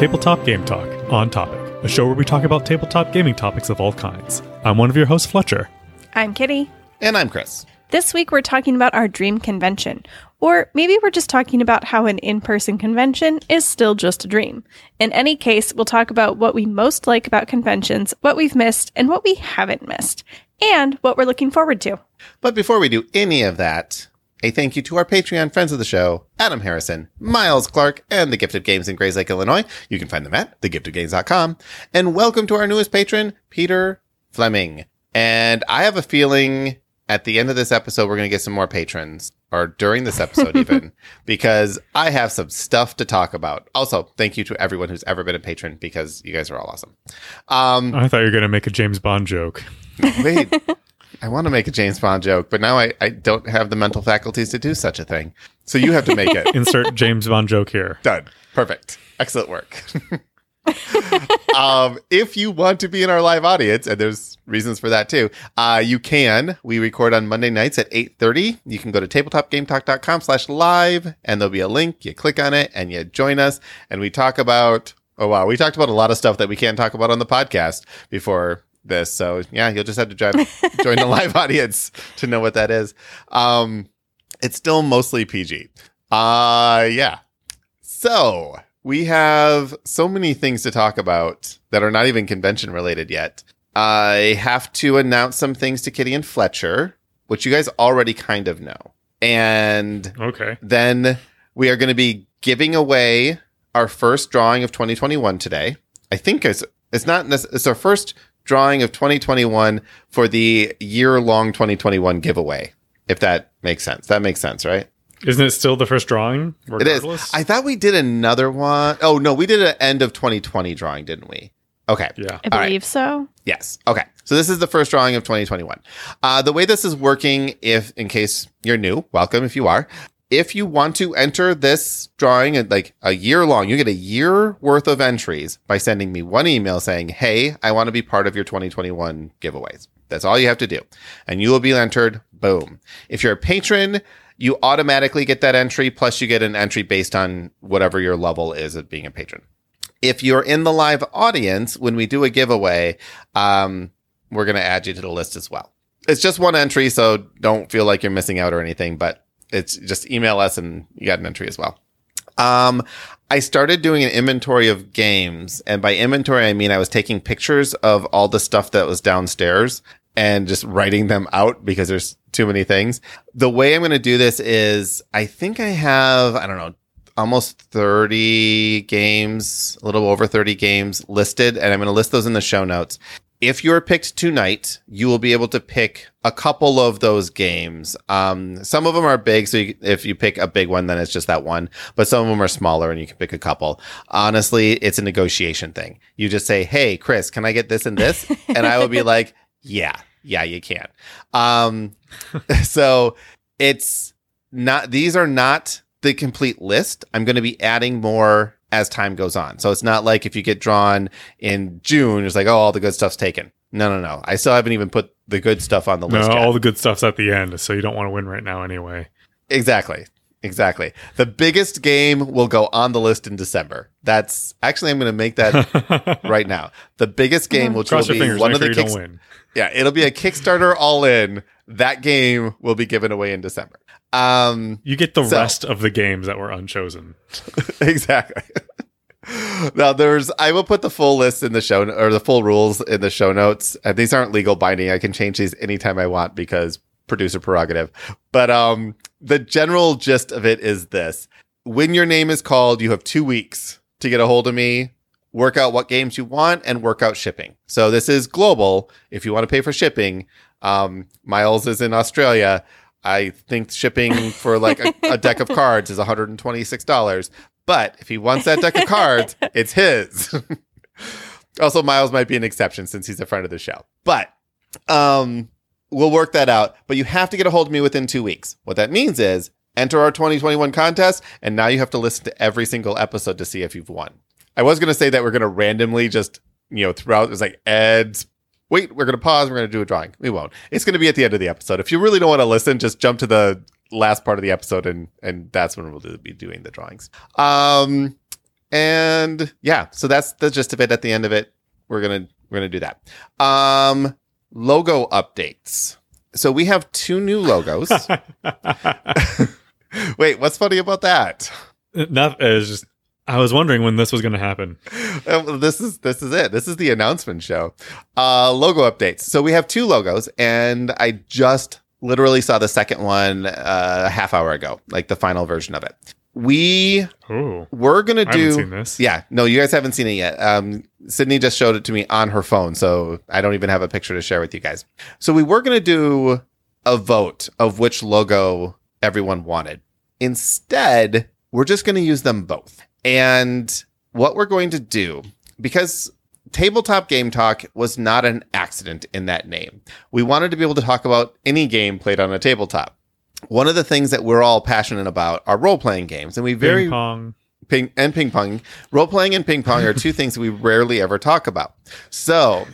Tabletop Game Talk on Topic, a show where we talk about tabletop gaming topics of all kinds. I'm one of your hosts, Fletcher. I'm Kitty. And I'm Chris. This week we're talking about our dream convention. Or maybe we're just talking about how an in person convention is still just a dream. In any case, we'll talk about what we most like about conventions, what we've missed, and what we haven't missed, and what we're looking forward to. But before we do any of that, a thank you to our Patreon friends of the show, Adam Harrison, Miles Clark, and The Gift of Games in Grayslake, Illinois. You can find them at thegiftofgames.com. And welcome to our newest patron, Peter Fleming. And I have a feeling at the end of this episode, we're going to get some more patrons, or during this episode, even, because I have some stuff to talk about. Also, thank you to everyone who's ever been a patron because you guys are all awesome. Um, I thought you were going to make a James Bond joke. wait, I want to make a James Bond joke, but now I, I don't have the mental faculties to do such a thing. So you have to make it. Insert James Bond joke here. Done. Perfect. Excellent work. um, if you want to be in our live audience, and there's reasons for that too, uh, you can. We record on Monday nights at 8.30. You can go to tabletopgametalk.com slash live, and there'll be a link. You click on it, and you join us, and we talk about, oh wow, we talked about a lot of stuff that we can't talk about on the podcast before this. So yeah, you'll just have to join, join the live audience to know what that is. Um, it's still mostly PG. Uh, yeah. So we have so many things to talk about that are not even convention related yet. I have to announce some things to Kitty and Fletcher, which you guys already kind of know. And Okay. then we are going to be giving away our first drawing of 2021 today. I think it's, it's not, it's our first drawing of 2021 for the year long 2021 giveaway. If that makes sense. That makes sense, right? Isn't it still the first drawing? It is. I thought we did another one. Oh no, we did an end of 2020 drawing, didn't we? Okay. yeah. I All right. believe so. Yes. Okay. So this is the first drawing of 2021. Uh, the way this is working, if in case you're new, welcome if you are. If you want to enter this drawing at like a year long, you get a year worth of entries by sending me one email saying, Hey, I want to be part of your 2021 giveaways. That's all you have to do. And you will be entered. Boom. If you're a patron, you automatically get that entry. Plus you get an entry based on whatever your level is of being a patron if you're in the live audience when we do a giveaway, um, we're going to add you to the list as well. It's just one entry, so don't feel like you're missing out or anything, but it's just email us and you got an entry as well. Um, I started doing an inventory of games, and by inventory, I mean I was taking pictures of all the stuff that was downstairs and just writing them out because there's too many things. The way I'm going to do this is I think I have, I don't know, almost 30 games, a little over 30 games listed, and I'm going to list those in the show notes. If you're picked tonight, you will be able to pick a couple of those games. Um, some of them are big, so you, if you pick a big one, then it's just that one. But some of them are smaller, and you can pick a couple. Honestly, it's a negotiation thing. You just say, "Hey, Chris, can I get this and this?" and I will be like, "Yeah, yeah, you can." Um, so it's not; these are not the complete list. I'm going to be adding more as time goes on. So it's not like if you get drawn in June, it's like, oh, all the good stuff's taken. No, no, no. I still haven't even put the good stuff on the No, list. yet. all the good stuff's at the end, so you don't want to win right now anyway. exactly. Exactly. The biggest game will go on the list in December. That's actually, I'm going to make that right now. The biggest game, which Cross will be fingers, one of the sure kicks- yeah, it'll be a Kickstarter all in. That game will be given away in December. Um, You get the So- rest of the games that were unchosen. exactly. now there's I will put the full list in the show or the full rules in the show notes. And these aren't legal binding. I can change these anytime I want because producer prerogative. But um the general gist of it is this. When your name is called, you have 2 weeks to get a hold of me, work out what games you want and work out shipping. So this is global. If you want to pay for shipping, um Miles is in Australia. I think shipping for like a, a deck of cards is $126. But if he wants that deck of cards, it's his. also, Miles might be an exception since he's a friend of the show. But um, we'll work that out. But you have to get a hold of me within two weeks. What that means is enter our 2021 contest, and now you have to listen to every single episode to see if you've won. I was going to say that we're going to randomly just, you know, throughout, it's like Ed's wait, we're going to pause. We're going to do a drawing. We won't. It's going to be at the end of the episode. If you really don't want to listen, just jump to the last part of the episode and and that's when we'll do- be doing the drawings. Um and yeah, so that's the gist of it. At the end of it, we're gonna we're gonna do that. Um, logo updates. So we have two new logos. Wait, what's funny about that? Not it's just I was wondering when this was going to happen. Uh, this is this is it. This is the announcement show. Uh, logo updates. So we have two logos, and I just literally saw the second one uh, a half hour ago, like the final version of it. We Oh, were gonna do. this. Yeah, no, you guys haven't seen it yet. Um, Sydney just showed it to me on her phone, so I don't even have a picture to share with you guys. So we were gonna do a vote of which logo everyone wanted. Instead, we're just gonna use them both. And what we're going to do, because Tabletop Game Talk was not an accident in that name. We wanted to be able to talk about any game played on a tabletop. One of the things that we're all passionate about are role playing games, and we very Ping pong. ping and ping pong. Role playing and ping pong are two things we rarely ever talk about. So,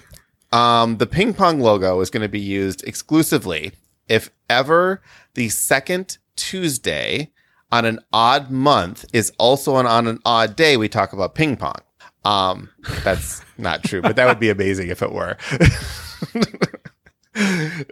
um, the ping pong logo is going to be used exclusively if ever the second Tuesday on an odd month is also on, on an odd day. We talk about ping pong. Um, that's not true, but that would be amazing if it were.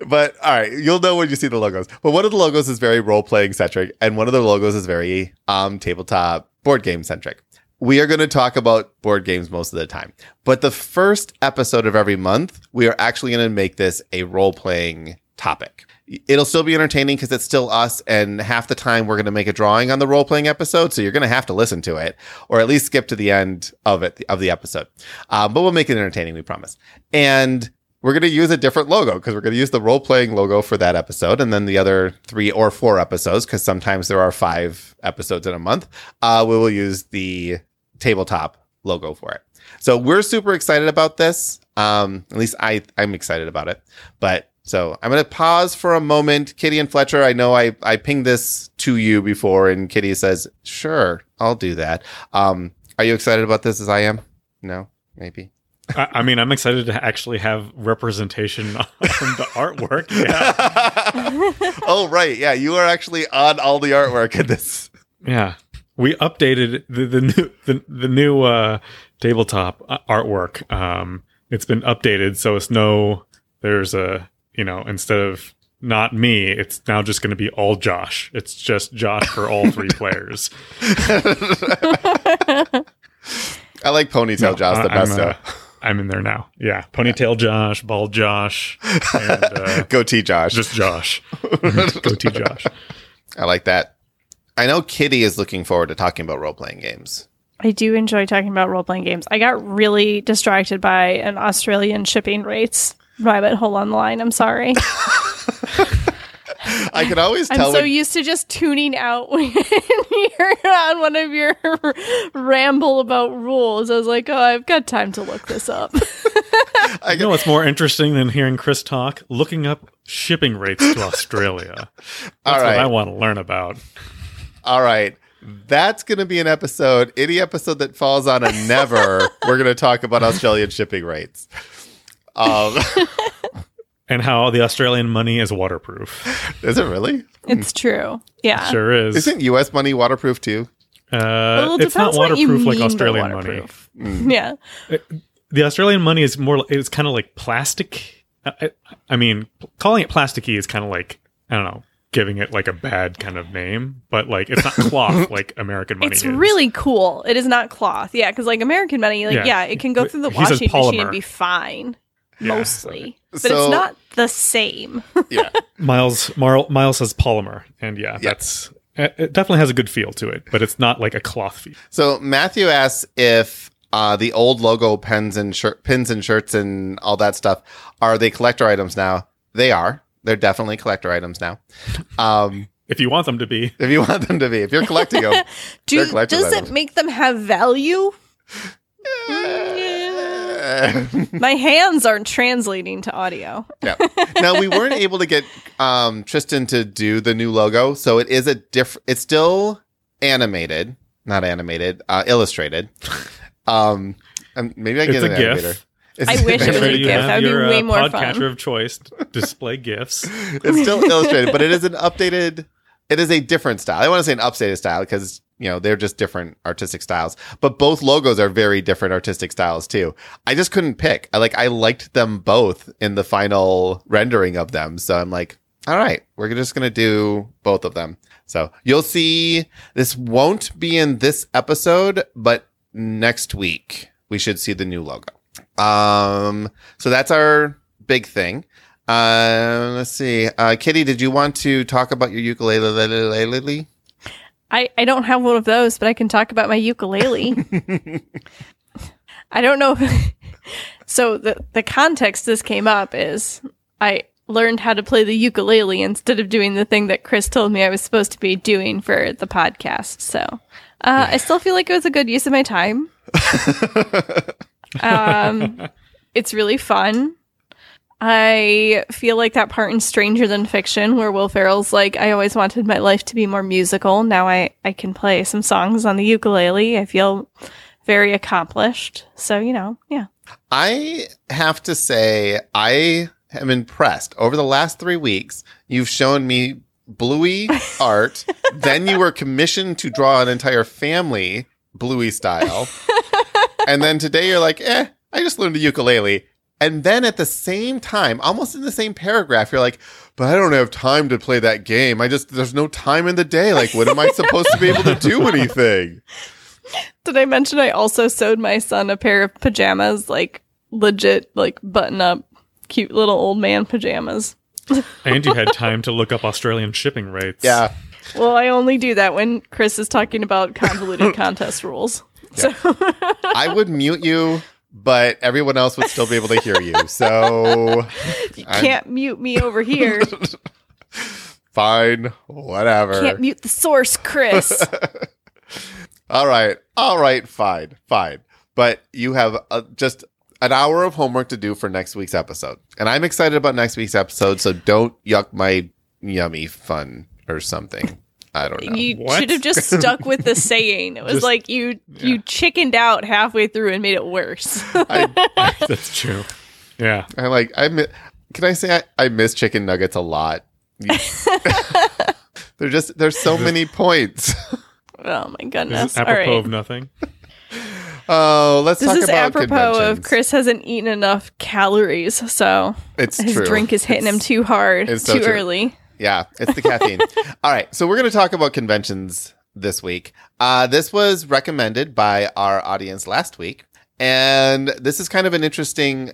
but all right, you'll know when you see the logos. But one of the logos is very role playing centric, and one of the logos is very um, tabletop board game centric. We are going to talk about board games most of the time. But the first episode of every month, we are actually going to make this a role playing topic. It'll still be entertaining because it's still us, and half the time we're going to make a drawing on the role playing episode, so you're going to have to listen to it, or at least skip to the end of it of the episode. Um, but we'll make it entertaining, we promise. And we're going to use a different logo because we're going to use the role playing logo for that episode, and then the other three or four episodes, because sometimes there are five episodes in a month. Uh, we will use the tabletop logo for it. So we're super excited about this. Um, at least I I'm excited about it, but. So I'm going to pause for a moment. Kitty and Fletcher, I know I, I pinged this to you before and Kitty says, sure, I'll do that. Um, are you excited about this as I am? No, maybe. I, I mean, I'm excited to actually have representation on the artwork. Yeah, oh, right. Yeah. You are actually on all the artwork in this. yeah. We updated the, the new the, the new uh, tabletop uh, artwork. Um, it's been updated, so it's no. There's a you know instead of not me, it's now just going to be all Josh. It's just Josh for all three players. I like Ponytail No, Josh the I- I'm, best. uh, though. I'm in there now. Yeah, ponytail Josh, bald Josh, and uh, Goatee Josh. just Josh. Goatee Josh. I like that. I know Kitty is looking forward to talking about role playing games. I do enjoy talking about role playing games. I got really distracted by an Australian shipping rates rabbit hole on the line. I'm sorry. I can always tell. I'm so when- used to just tuning out when you're on one of your ramble about rules. I was like, oh, I've got time to look this up. I You know what's more interesting than hearing Chris talk? Looking up shipping rates to Australia. That's All what. I want to learn about. All right. That's going to be an episode. Any episode that falls on a never, we're going to talk about Australian shipping rates. Um, And how the Australian money is waterproof. is it really? it's true. Yeah. Sure is. Isn't U.S. money waterproof too? Uh, Well, it it's not depends what you waterproof like Australian waterproof. money. Yeah. The Australian money is more. It's kind of like plastic. I, I- I mean, calling it plasticky is kind of like I don't know, giving it like a bad kind of name. But like, it's not cloth like American money. It's is. really cool. It is not cloth. Yeah, because like American money, like Yeah. yeah, it can go through the washing machine and be fine. Yeah. Mostly. But So- it's not the same. Yeah. Miles. Mar- Miles has polymer, and yeah, that's it it definitely has a good feel to it, but it's not like a cloth feel. So Matthew asks if uh, the old logo pens and shirt pins and shirts and all that stuff are they collector items now? They are. They're definitely collector items now. Um, If you want them to be, if you want them to be, if you're collecting them, Do, collector's does items. it make them have value? yeah. My hands aren't translating to audio. Now we weren't able to get um, Tristan to do the new logo, so it is a diff. It's still animated, not animated, uh, illustrated. Um, maybe I get It's an a GIF. animator. It's, I wish it was Where a you GIF. That would be your, way uh, more podcatcher fun. of choice display gifs. it's still illustrated, but it is an updated. It is a different style. I want to say an updated style because you know, they're just different artistic styles. But both logos are very different artistic styles too. I just couldn't pick. I like I liked them both in the final rendering of them. So I'm like, all right, we're just gonna do both of them. So you'll see this won't be in this episode, but next week we should see the new logo. Um, so that's our big thing. Uh, let's see. Uh, Kitty, did you want to talk about your ukulele? I, I don't have one of those, but I can talk about my ukulele. I don't know. so the the context this came up is I learned how to play the ukulele instead of doing the thing that Chris told me I was supposed to be doing for the podcast. So uh, I still feel like it was a good use of my time. um, it's really fun. I feel like that part in Stranger Than Fiction where Will Ferrell's like, I always wanted my life to be more musical. Now I, I can play some songs on the ukulele. I feel very accomplished. So, you know, yeah. I have to say, I am impressed. Over the last three weeks, you've shown me bluey art. then you were commissioned to draw an entire family bluey style. and then today you're like, eh, I just learned the ukulele. And then at the same time, almost in the same paragraph, you're like, but I don't have time to play that game. I just, there's no time in the day. Like, when am I supposed to be able to do anything? Did I mention I also sewed my son a pair of pajamas, like legit, like button up, cute little old man pajamas? and you had time to look up Australian shipping rates. Yeah. Well, I only do that when Chris is talking about convoluted contest rules. So I would mute you, but everyone else would still be able to hear you. So you can't mute me over here. fine, whatever. Can't mute the source, Chris. All right. All right. Fine. Fine. But you have uh, just an hour of homework to do for next week's episode. And I'm excited about next week's episode. So don't yuck my yummy fun or something. I don't know. You What? should have just stuck with the saying. It was Just- like you you chickened out halfway through and made it worse. I, That's true. Yeah. I like, I mi- can I say I, I miss chicken nuggets a lot? They're just, there's so many points. oh my goodness! it All apropos right. of nothing? Oh, let's This talk is about apropos of. Chris hasn't eaten enough calories, so It's his true. drink is hitting him too hard, it's so too true. early. Yeah, it's the caffeine. All right, so we're going to talk about conventions this week. Uh, this was recommended by our audience last week, and this is kind of an interesting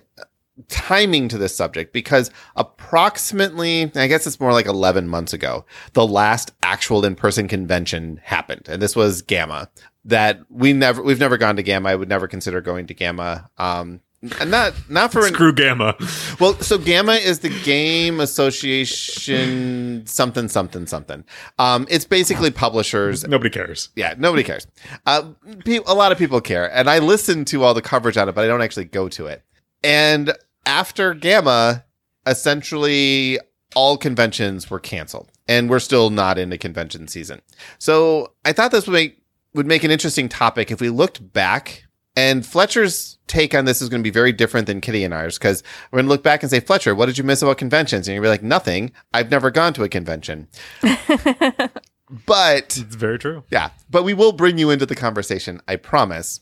timing to this subject because approximately, I guess it's more like 11 months ago, the last actual in-person convention happened, and this was GAMA. That we never, we've never gone to GAMA. I would never consider going to GAMA. Um, and not not for an, Screw GAMA. well, so GAMA is the Game Association something something something. Um, it's basically publishers. Nobody cares. Yeah, nobody cares. Uh, pe- a lot of people care, and I listen to all the coverage on it, but I don't actually go to it. And after GAMA, essentially all conventions were canceled, and we're still not in into convention season. So I thought this would make would make an interesting topic if we looked back. And Fletcher's take on this is going to be very different than Kitty and ours because we're going to look back and say, Fletcher, what did you miss about conventions? And you're going to be like, nothing. I've never gone to a convention. but It's very true. yeah, but we will bring you into the conversation, I promise.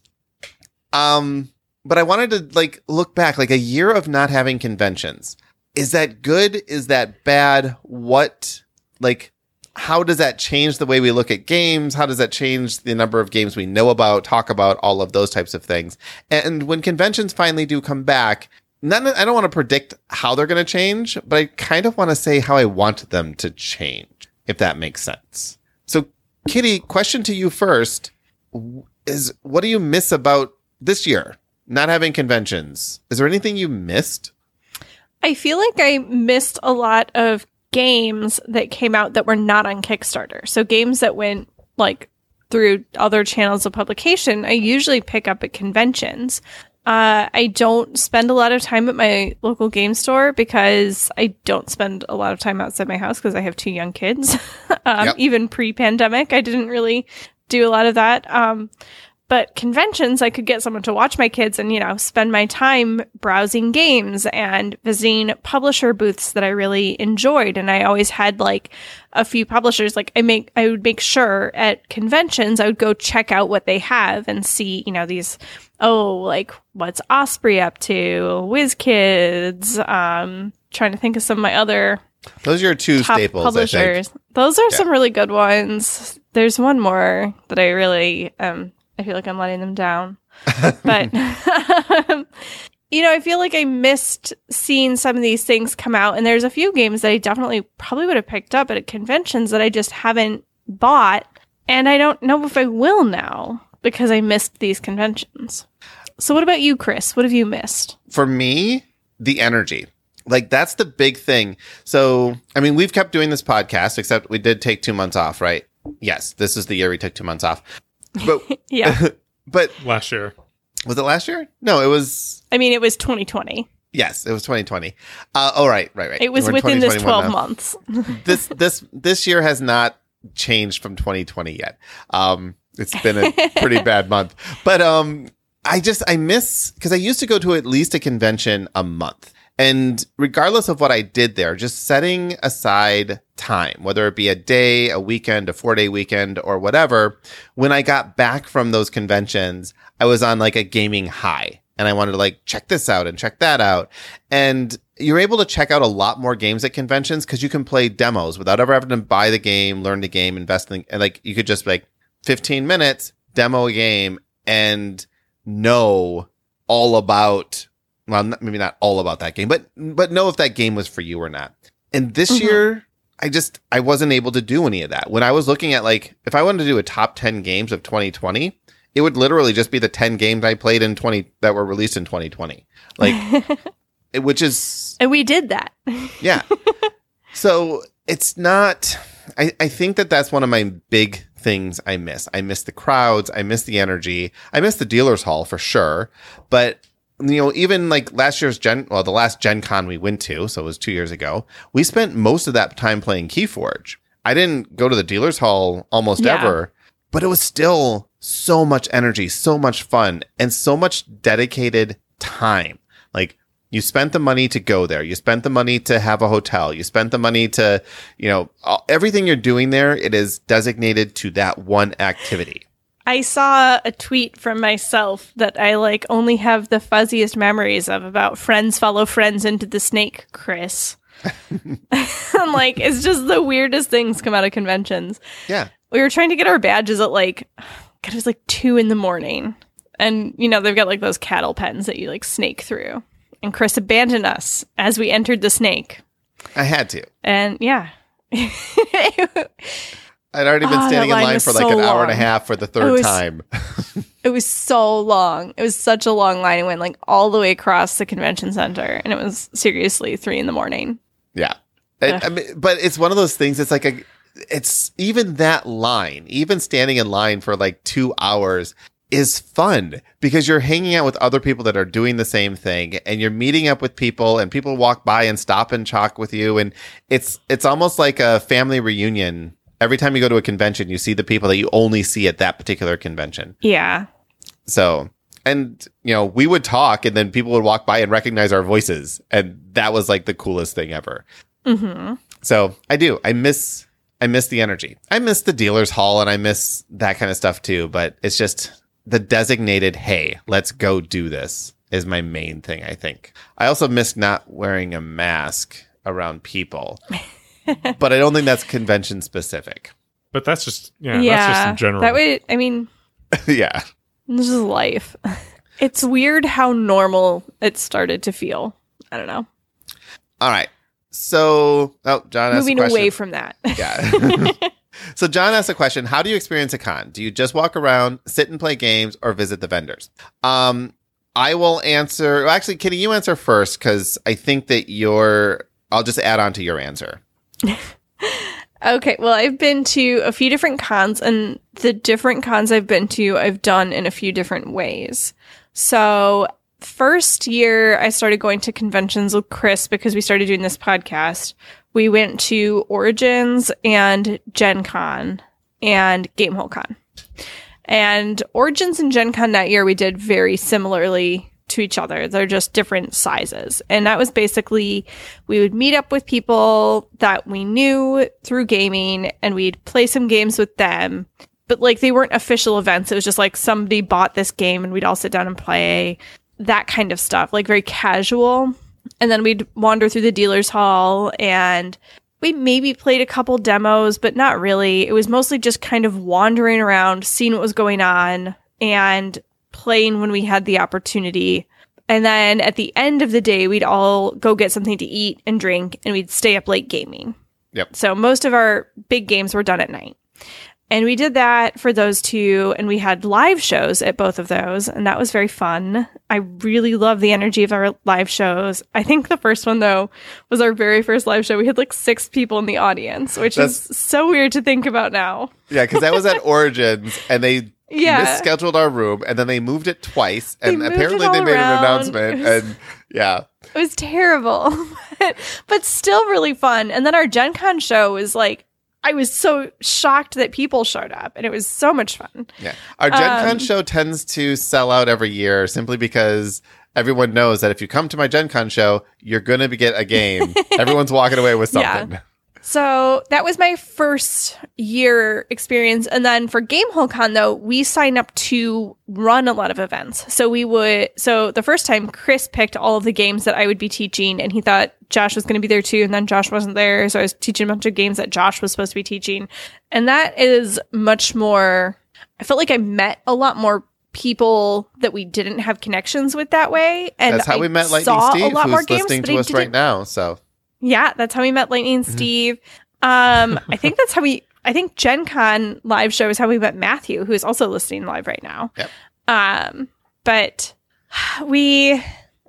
Um, but I wanted to like look back like a year of not having conventions. Is that good? Is that bad? What like how does that change the way we look at games? How does that change the number of games we know about, talk about, all of those types of things? And when conventions finally do come back, I don't want to predict how they're going to change, but I kind of want to say how I want them to change, if that makes sense. So, Kitty, question to you first is what do you miss about this year? Not having conventions. Is there anything you missed? I feel like I missed a lot of games that came out that were not on Kickstarter. So games that went like through other channels of publication, I usually pick up at conventions. Uh, I don't spend a lot of time at my local game store because I don't spend a lot of time outside my house because I have two young kids. um, Yep. Even pre pandemic, I didn't really do a lot of that. Um, But conventions, I could get someone to watch my kids and, you know, spend my time browsing games and visiting publisher booths that I really enjoyed. And I always had like a few publishers. Like I make, I would make sure at conventions, I would go check out what they have and see, you know, these, oh, like what's Osprey up to, WizKids, um, trying to think of some of my other Those are your two top staples, I publishers. think. Those are Yeah. some really good ones. There's one more that I really um I feel like I'm letting them down. but you know, I feel like I missed seeing some of these things come out and there's a few games that I definitely probably would have picked up at conventions that I just haven't bought and I don't know if I will now because I missed these conventions. So what about you, Chris? What have you missed? For me, the energy. Like that's the big thing. So, I mean, we've kept doing this podcast, except we did take two months off, right? Yes, this is the year we took two months off. But, Yeah. but Last year. was it last year? No, it was. I mean, it was 2020. Yes, it was 2020. Uh, oh, right, right, right. It was We're within this 12 now. months. this this this year has not changed from 2020 yet. Um, it's been a pretty bad month, but um, I just I miss because I used to go to at least a convention a month, and regardless of what I did there, just setting aside time, whether it be a day, a weekend, a four day weekend, or whatever, when I got back from those conventions, I was on like a gaming high. And I wanted to like check this out and check that out. And you're able to check out a lot more games at conventions because you can play demos without ever having to buy the game, learn the game, invest in, and like you could just like 15 minutes, demo a game and know all about, well, not, maybe not all about that game, but, but know if that game was for you or not. And this Mhm. year, I just, I wasn't able to do any of that. When I was looking at like, if I wanted to do a top 10 games of 2020, it would literally just be the 10 games I played in 20 that were released in 2020. Like, it- which is and we did that. yeah. so it's not, I, I think that that's one of my big things I miss. I miss the crowds. I miss the energy. I miss the dealer's hall for sure. But, you know, even like last year's Gen, well, the last Gen Con we went to, so it was two years ago, we spent most of that time playing Keyforge. I didn't go to the dealer's hall almost Yeah. ever, but it was still so much energy, so much fun, and so much dedicated time. Like you spent the money to go there. You spent the money to have a hotel. You spent the money to, you know, all- everything you're doing there, it is designated to that one activity. I saw a tweet from myself that I like only have the fuzziest memories of about friends follow friends into the snake, Chris. I'm like, it's just the weirdest things come out of conventions. Yeah. We were trying to get our badges at like, God, it was like two in the morning. And, you know, they've got like those cattle pens that you like snake through. And Chris abandoned us as we entered the snake. I had to. And yeah. I'd already been ah, that standing in line for like so an hour and a half for the It third was- time. It was so long. It was such a long line. It went like all the way across the convention center, and it was seriously three in the morning. Yeah. I, I mean, but it's one of those things. It's like a, it's even that line, even standing in line for like two hours is fun because you're hanging out with other people that are doing the same thing and you're meeting up with people and people walk by and stop and talk with you. And it's, it's almost like a family reunion. Every time you go to a convention, you see the people that you only see at that particular convention. Yeah, So, and you know, we would talk and then people would walk by and recognize our voices. And that was like the coolest thing ever. hmm So I do. I miss I miss the energy. I miss the dealer's hall and I miss that kind of stuff too. But it's just the designated, hey, let's go do this is my main thing, I think. I also miss not wearing a mask around people. but I don't think that's convention specific. But that's just yeah, yeah. that's just in general. That way, I mean, yeah. this is life. It's weird how normal it started to feel. I don't know. All right. So, oh, John asked a Moving question. away from that. Yeah. so John asked a question: How do you experience a con? Do you just walk around, sit and play games, or visit the vendors? Um, I will answer. Well, actually, Kitty, you answer first because I think that your. I'll just add on to your answer. Okay, well, I've been to a few different cons, and the different cons I've been to, I've done in a few different ways. So, first year I started going to conventions with Chris because we started doing this podcast. We went to Origins and Gen Con and Gamehole Con. And Origins and Gen Con that year, we did very similarly to each other. They're just different sizes. And that was basically we would meet up with people that we knew through gaming and we'd play some games with them. But like they weren't official events. It was just like somebody bought this game and we'd all sit down and play that kind of stuff, like very casual. And then we'd wander through the dealer's hall and we maybe played a couple demos, but not really. It was mostly just kind of wandering around, seeing what was going on, and playing when we had the opportunity. And then at the end of the day, we'd all go get something to eat and drink, and we'd stay up late gaming. Yep. So most of our big games were done at night. And we did that for those two, and we had live shows at both of those, and that was very fun. I really love the energy of our live shows. I think the first one, though, was our very first live show. We had like six people in the audience, which That's- is so weird to think about now. Yeah, because that was at Origins, and they Yeah. misscheduled our room, and then they moved it twice, and moved apparently they made around. an announcement, was- and yeah, It was terrible, but, but still really fun. And then our Gen Con show was like, I was so shocked that people showed up, and it was so much fun. yeah. Our Gen Con Um, show tends to sell out every year simply because everyone knows that if you come to my Gen Con show, you're gonna get a game. Everyone's walking away with Yeah. So that was my first year experience. And then for Gamehole Con, though, we signed up to run a lot of events. So we would, so the first time Chris picked all of the games that I would be teaching, and he thought Josh was going to be there too. And then Josh wasn't there. So I was teaching a bunch of games that Josh was supposed to be teaching. And that is much more, I felt like I met a lot more people that we didn't have connections with that way. And That's how I we met Lightning saw Steve, a lot who's more games, listening to us right now. So yeah, that's how we met Lightning and Steve. Um, I think that's how we. I think Gen Con live show is how we met Matthew, who is also listening live right now. Yep. Um, but we,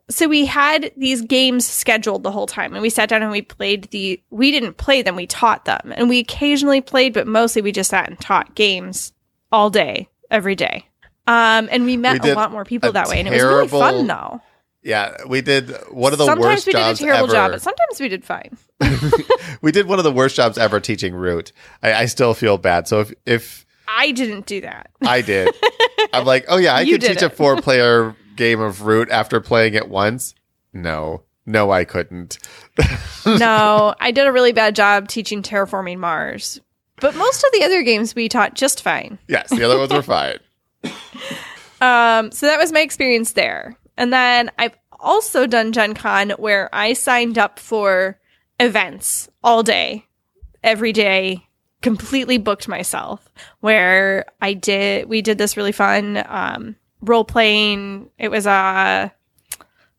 so we had these games scheduled the whole time, and we sat down and we played the. We didn't play them; we taught them, and we occasionally played, but mostly we just sat and taught games all day, every day. Um, and we met We a lot more people that way, and it was really fun though. Yeah, we did one of the sometimes worst we did a jobs terrible ever. job, but sometimes we did fine. we did one of the worst jobs ever teaching root. I, I still feel bad. So if if I didn't do that. I did, I'm like, oh yeah, I You could teach a four player game of root after playing it once. No, no, I couldn't. no, I did a really bad job teaching terraforming Mars. But most of the other games we taught just fine. Yes, the other ones were fine. Um, so that was my experience there. And then I've also done Gen Con where I signed up for events all day, every day, completely booked myself. Where I did, we did this really fun um, role playing. It was a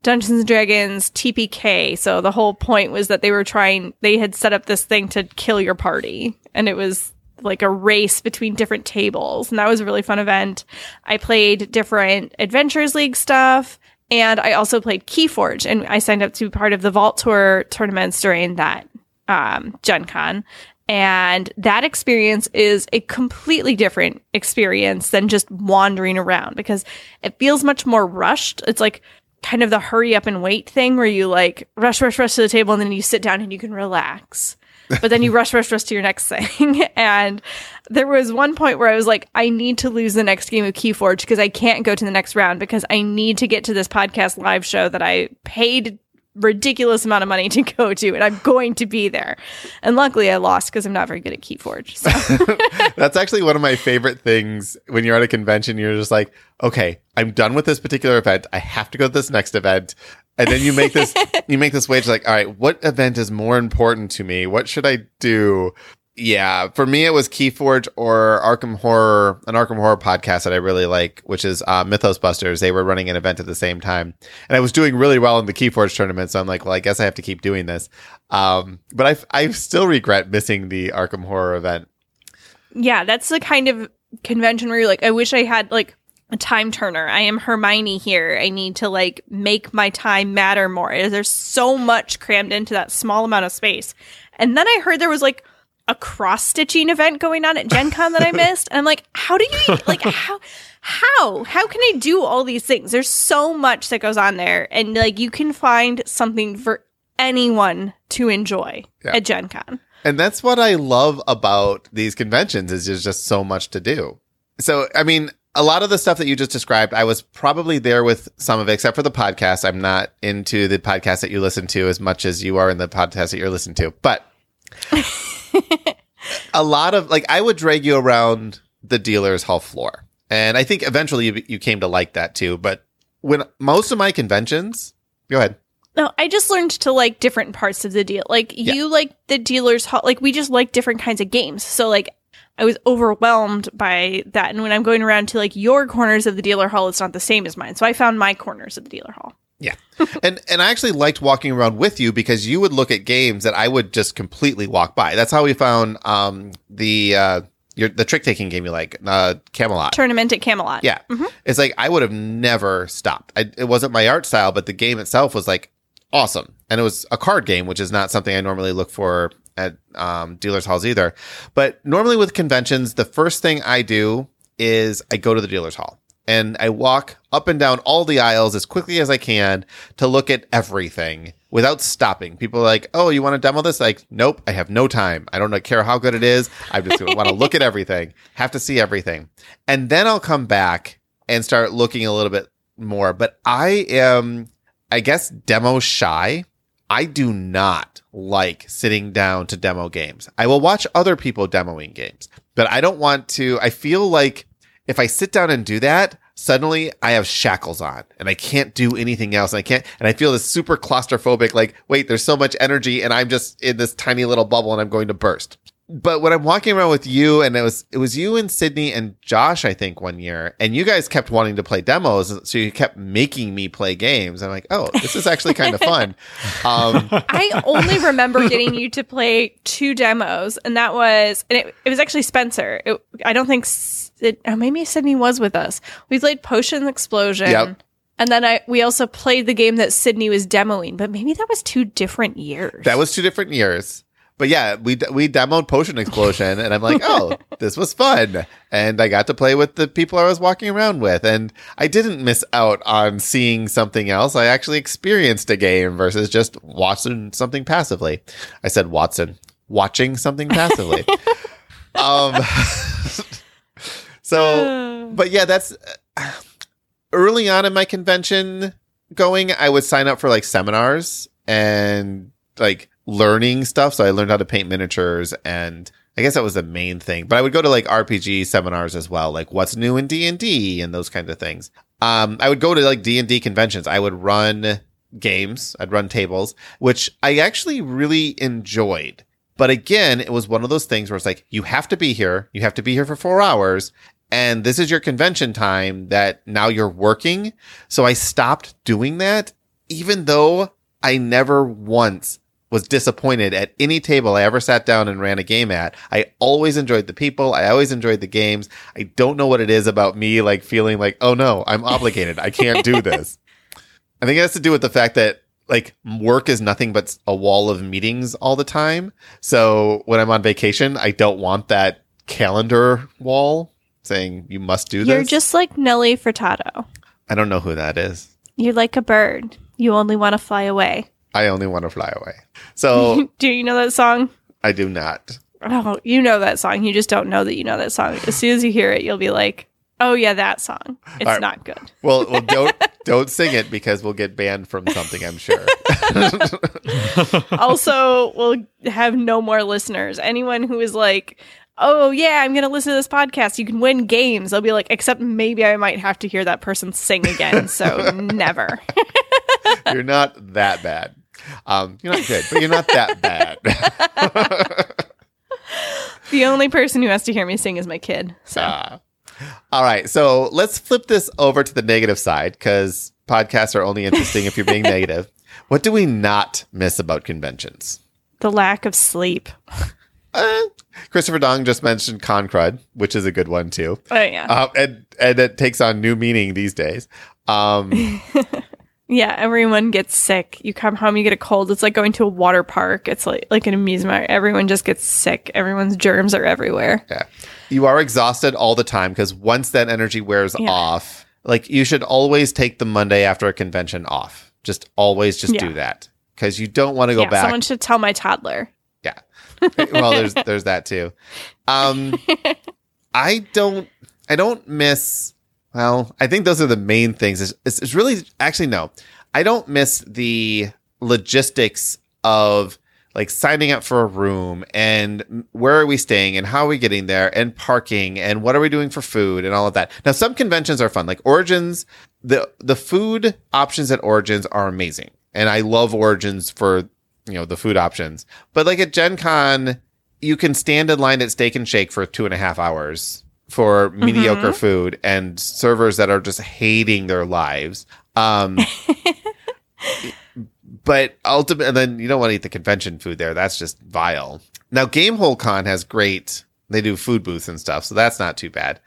Dungeons and Dragons TPK. So the whole point was that they were trying, they had set up this thing to kill your party. And it was like a race between different tables. And that was a really fun event. I played different Adventures League stuff. And I also played Keyforge. And I signed up to be part of the Vault Tour tournaments during that um, Gen Con. And that experience is a completely different experience than just wandering around because it feels much more rushed. It's like kind of the hurry up and wait thing where you like rush, rush, rush to the table and then you sit down and you can relax. But then you rush, rush, rush to your next thing. and there was one point where I was like, I need to lose the next game of Keyforge because I can't go to the next round because I need to get to this podcast live show that I paid ridiculous amount of money to go to and I'm going to be there. And luckily I lost because I'm not very good at Keyforge. So That's actually one of my favorite things when you're at a convention. You're just like, okay, I'm done with this particular event. I have to go to this next event. And then you make this, you make this wage like, all right, what event is more important to me? What should I do? Yeah, for me, it was Keyforge or Arkham Horror, an Arkham Horror podcast that I really like, which is uh, Mythos Busters. They were running an event at the same time, and I was doing really well in the Keyforge tournament. So I'm like, well, I guess I have to keep doing this. Um, but I, I still regret missing the Arkham Horror event. yeah, that's the kind of convention where you're like, I wish I had like a time turner. I am Hermione here. I need to like make my time matter more. There's so much crammed into that small amount of space. And then I heard there was like a cross stitching event going on at Gen Con that I missed. And I'm like, how do you like how how how can I do all these things? There's so much that goes on there. And like you can find something for anyone to enjoy Yeah. at Gen Con. And that's what I love about these conventions is there's just so much to do. so I mean, a lot of the stuff that you just described, I was probably there with some of it, except for the podcast. I'm not into the podcast that you listen to as much as you are in the podcast that you're listening to. But a lot of like, I would drag you around the dealer's hall floor, and I think eventually you, you came to like that too. But when most of my conventions, go ahead. No, I just learned to like different parts of the deal. Like Yeah. you like the dealer's hall. Like we just like different kinds of games. So like I was overwhelmed by that. And when I'm going around to like your corners of the dealer hall, it's not the same as mine. So I found my corners of the dealer hall. Yeah. and and I actually liked walking around with you because you would look at games that I would just completely walk by. That's how we found um the uh your the trick taking game you like, uh Camelot. Tournament at Camelot. Yeah. It's like I would have never stopped. I, it wasn't my art style, but the game itself was like awesome. And it was a card game, which is not something I normally look for at um, dealers' halls either. But normally with conventions, the first thing I do is I go to the dealer's hall and I walk up and down all the aisles as quickly as I can to look at everything without stopping. People are like, "Oh, you want to demo this?" Like, nope, I have no time. I don't care how good it is. I just want to look at everything, have to see everything, and then I'll come back and start looking a little bit more. But I am, I guess, demo shy. I do not like sitting down to demo games. I will watch other people demoing games, but I don't want to. I feel like if I sit down and do that, suddenly I have shackles on and I can't do anything else. And I can't, and I feel this super claustrophobic, like, wait, there's so much energy and I'm just in this tiny little bubble and I'm going to burst. But when I'm walking around with you and it was, it was you and Sydney and Josh, I think one year, and you guys kept wanting to play demos. So you kept making me play games. I'm like, oh, this is actually kind of fun. Um, I only remember getting you to play two demos, and that was, and it, it was actually Spencer. It, I don't think, Sid, oh, maybe Sydney was with us. We played Potion Explosion. Yep. And then I we also played the game that Sydney was demoing, but maybe that was two different years. That was two different years. But yeah, we we demoed Potion Explosion, and I'm like, oh, this was fun, and I got to play with the people I was walking around with, and I didn't miss out on seeing something else. I actually experienced a game versus just watching something passively. I said Watson, watching something passively. um, so, but yeah, that's uh, early on in my convention going. I would sign up for like seminars and like learning stuff. So I learned how to paint miniatures and I guess that was the main thing. But I would go to like RPG seminars as well, like what's new in D and those kinds of things. Um, I would go to like D and D conventions. I would run games. I'd run tables, which I actually really enjoyed. But again, it was one of those things where it's like, you have to be here. You have to be here for four hours. And this is your convention time that now you're working. So I stopped doing that, even though I never once was disappointed at any table I ever sat down and ran a game at. I always enjoyed the people. I always enjoyed the games. I don't know what it is about me, like feeling like, oh no, I'm obligated. I can't do this. I think it has to do with the fact that like work is nothing but a wall of meetings all the time. So when I'm on vacation, I don't want that calendar wall saying you must do this. You're just like Nelly Furtado. I don't know who that is. You're like a bird. You only want to fly away. I only want to fly away. So Do you know that song? I do not. Oh, you know that song. You just don't know that you know that song. As soon as you hear it, you'll be like, "Oh yeah, that song. It's right. not good." Well, well, don't don't sing it because we'll get banned from something. I'm sure. also, we'll have no more listeners. Anyone who is like, "Oh yeah, I'm going to listen to this podcast. You can win games." They'll be like, "Except maybe I might have to hear that person sing again." So never. you're not that bad. Um, you're not good, but you're not that bad. the only person who has to hear me sing is my kid. So Ah. all right, so let's flip this over to the negative side because podcasts are only interesting if you're being negative. What do we not miss about conventions? the lack of sleep. Uh, Christopher Dong just mentioned Concrud, which is a good one too. Oh yeah. Um, and and it takes on new meaning these days. Um, Yeah, everyone gets sick. You come home, you get a cold. It's like going to a water park. It's like like an amusement. park. Everyone just gets sick. Everyone's germs are everywhere. yeah, you are exhausted all the time because once that energy wears Yeah. off, like you should always take the Monday after a convention off. Just always just Yeah. do that because you don't want to go yeah, back. someone should tell my toddler. Yeah. well, there's there's that too. Um, I don't I don't miss. Well, I think those are the main things. It's, it's, it's really actually no. I don't miss the logistics of like signing up for a room and where are we staying and how are we getting there and parking and what are we doing for food and all of that. Now some conventions are fun. Like Origins, the the food options at Origins are amazing. And I love Origins for, you know, the food options. But like at Gen Con, you can stand in line at Steak and Shake for two and a half hours for mediocre food and servers that are just hating their lives. Um, but ultimately, and then you don't want to eat the convention food there. That's just vile. Now, Gamehole Con has great. They do food booths and stuff, so that's not too bad.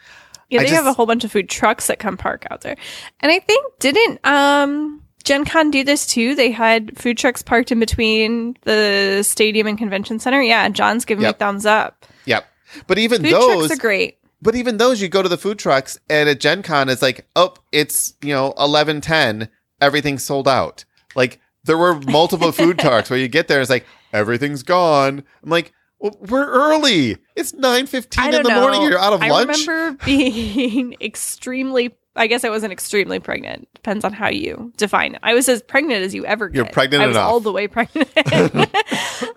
Yeah, they have a whole bunch of food trucks that come park out there. And I think didn't um Gen Con do this too? They had food trucks parked in between the stadium and convention center. Yeah, John's giving Yep. me thumbs up. Yep. But even Food those, trucks are great. But even those, you go to the food trucks, and at Gen Con, it's like, oh, it's you know eleven ten, everything's sold out. Like there were multiple food trucks where you get there, it's like everything's gone. I'm like, well, we're early. It's nine I fifteen in the know. morning. You're out of I lunch. I remember being extremely I guess I wasn't extremely pregnant. Depends on how you define it. I was as pregnant as you ever get. You're pregnant I was enough. all the way pregnant.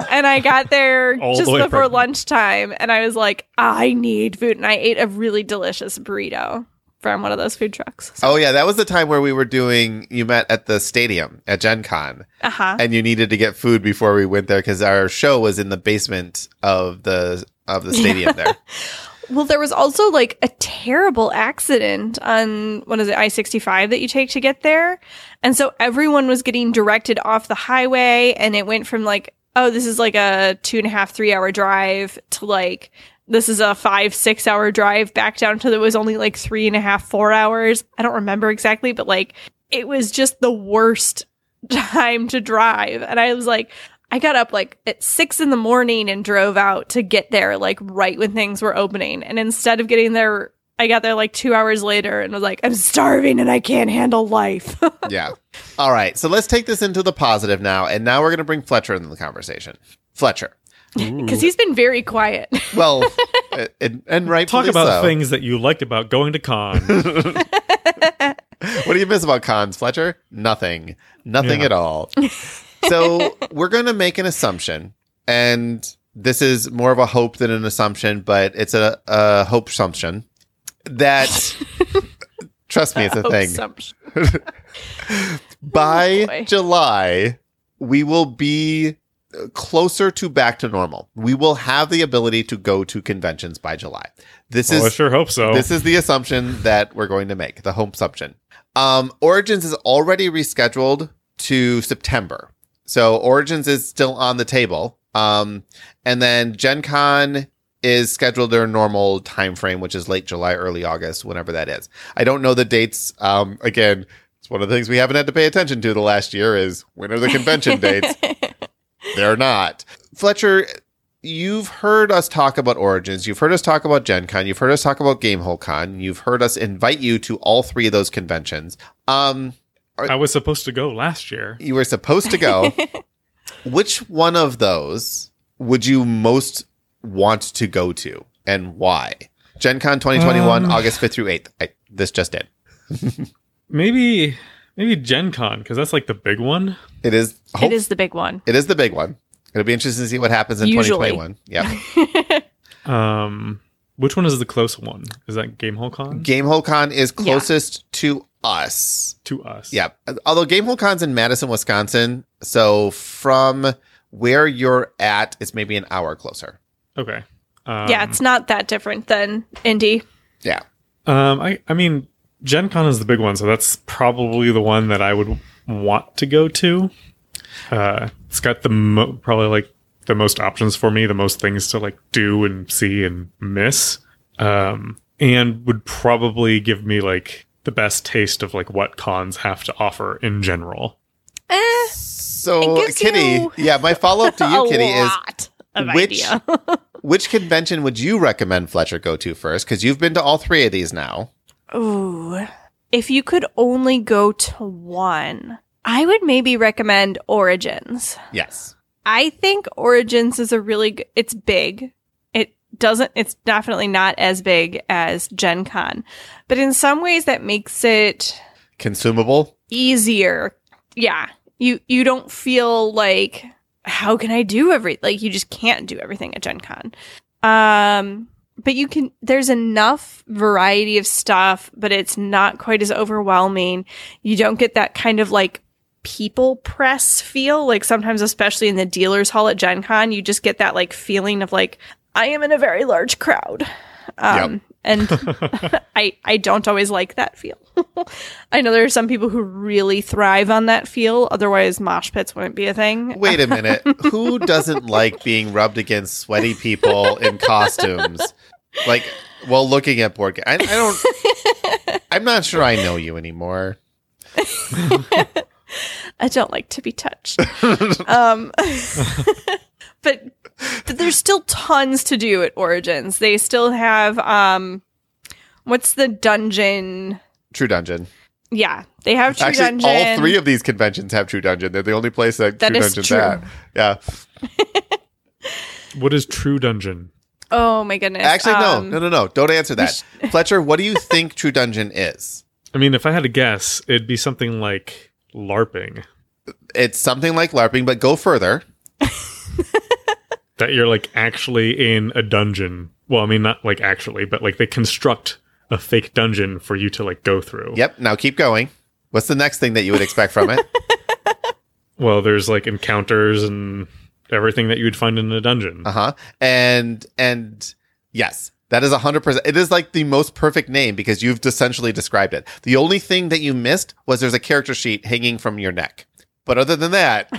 and I got there All the just way before pregnant. lunchtime and I was like, I need food. And I ate a really delicious burrito from one of those food trucks. So, Oh yeah, that was the time where we were doing. You met at the stadium at Gen Con. uh-huh. and you needed to get food before we went there because our show was in the basement of the of the stadium there. Well, there was also like a terrible accident on what is it, I 65 that you take to get there. And so everyone was getting directed off the highway, and it went from like, oh, this is like a two and a half, three hour drive to like, this is a five, six hour drive back down to that was only like three and a half, four hours. I don't remember exactly, but like, it was just the worst time to drive. And I was like, I got up like at six in the morning and drove out to get there like right when things were opening. And instead of getting there, I got there like two hours later and was like, I'm starving and I can't handle life. yeah. All right. So let's take this into the positive now, and now we're going to bring Fletcher into the conversation. Fletcher. Because he's been very quiet. Well, and, and rightfully Talk about so. things that you liked about going to con. What do you miss about cons, Fletcher? Nothing. Nothing Yeah. at all. So we're going to make an assumption, and this is more of a hope than an assumption, but it's a, a hope assumption that. Trust me, it's a thing. By boy. July, we will be uh, closer to back to normal. We will have the ability to go to conventions by July. This well, I is sure hope so. this is the assumption that we're going to make, the home assumption. Um, Origins is already rescheduled to September. So Origins is still on the table. Um, and then Gen Con is scheduled their normal time frame, which is late July, early August, whenever that is. I don't know the dates. Um, again, it's one of the things we haven't had to pay attention to the last year is when are the convention dates? They're not. Fletcher, you've heard us talk about Origins. You've heard us talk about Gen Con. You've heard us talk about Gamehole Con. You've heard us invite you to all three of those conventions. Um, I was supposed to go last year. you were supposed to go. Which one of those would you most want to go to and why? Gen Con 2021, Um, August 5th through 8th. I, this just did. Maybe maybe Gen Con because that's like the big one. It is. it is the big one. It is the big one. It'll be interesting to see what happens in Usually. 2021. Yeah. Um, which one is the close one? Is that Gamehole Con Gamehole Con is closest to us. to us? Yeah. Although Gamehole Con's in Madison, Wisconsin. So from where you're at, it's maybe an hour closer. Okay. Um, yeah, it's not that different than Indy. Yeah. Um, I I mean, Gen Con is the big one, so that's probably the one that I would want to go to. Uh, it's got the mo- probably like the most options for me, the most things to like do and see and miss, um, and would probably give me like the best taste of like what cons have to offer in general. Eh, So Kitty, you yeah, my follow up to you, a Kitty, is of which- idea. which convention would you recommend Fletcher go to first? Because you've been to all three of these now. Ooh. If you could only go to one, I would maybe recommend Origins. Yes. I think Origins is a really good, it's big. Doesn't it's definitely not as big as Gen Con. But in some ways that makes it Consumable. easier. Yeah. You you don't feel like how can I do every like you just can't do everything at Gen Con. Um but you can there's enough variety of stuff, but it's not quite as overwhelming. You don't get that kind of like people press feel. Like sometimes especially in the dealers hall at Gen Con, you just get that like feeling of like I am in a very large crowd. Um and I I don't always like that feel. I know there are some people who really thrive on that feel. Otherwise, mosh pits wouldn't be a thing. Wait a minute. Who doesn't like being rubbed against sweaty people in costumes? Like, while looking at board game. I, I don't. I'm not sure I know you anymore. I don't like to be touched. um, but there's still tons to do at Origins. They still have um, what's the dungeon? True Dungeon. Yeah, they have True Actually, Dungeon. all three of these conventions have True Dungeon. They're the only place that, That True is Dungeon's true. at. Yeah. What is True Dungeon? oh my goodness! Actually, no, Um, no, no, no. Don't answer that. Fletcher, what do you think True Dungeon is? I mean, if I had to guess, it'd be something like LARPing. It's something like LARPing, but go further. That you're like actually in a dungeon. Well, I mean, not like actually, but like they construct a fake dungeon for you to like go through. Yep. Now keep going. What's the next thing that you would expect from it? Well, there's like encounters and everything that you would find in a dungeon. Uh huh. And and yes, that is hundred percent. It is like the most perfect name because you've essentially described it. The only thing that you missed was there's a character sheet hanging from your neck. But other than that,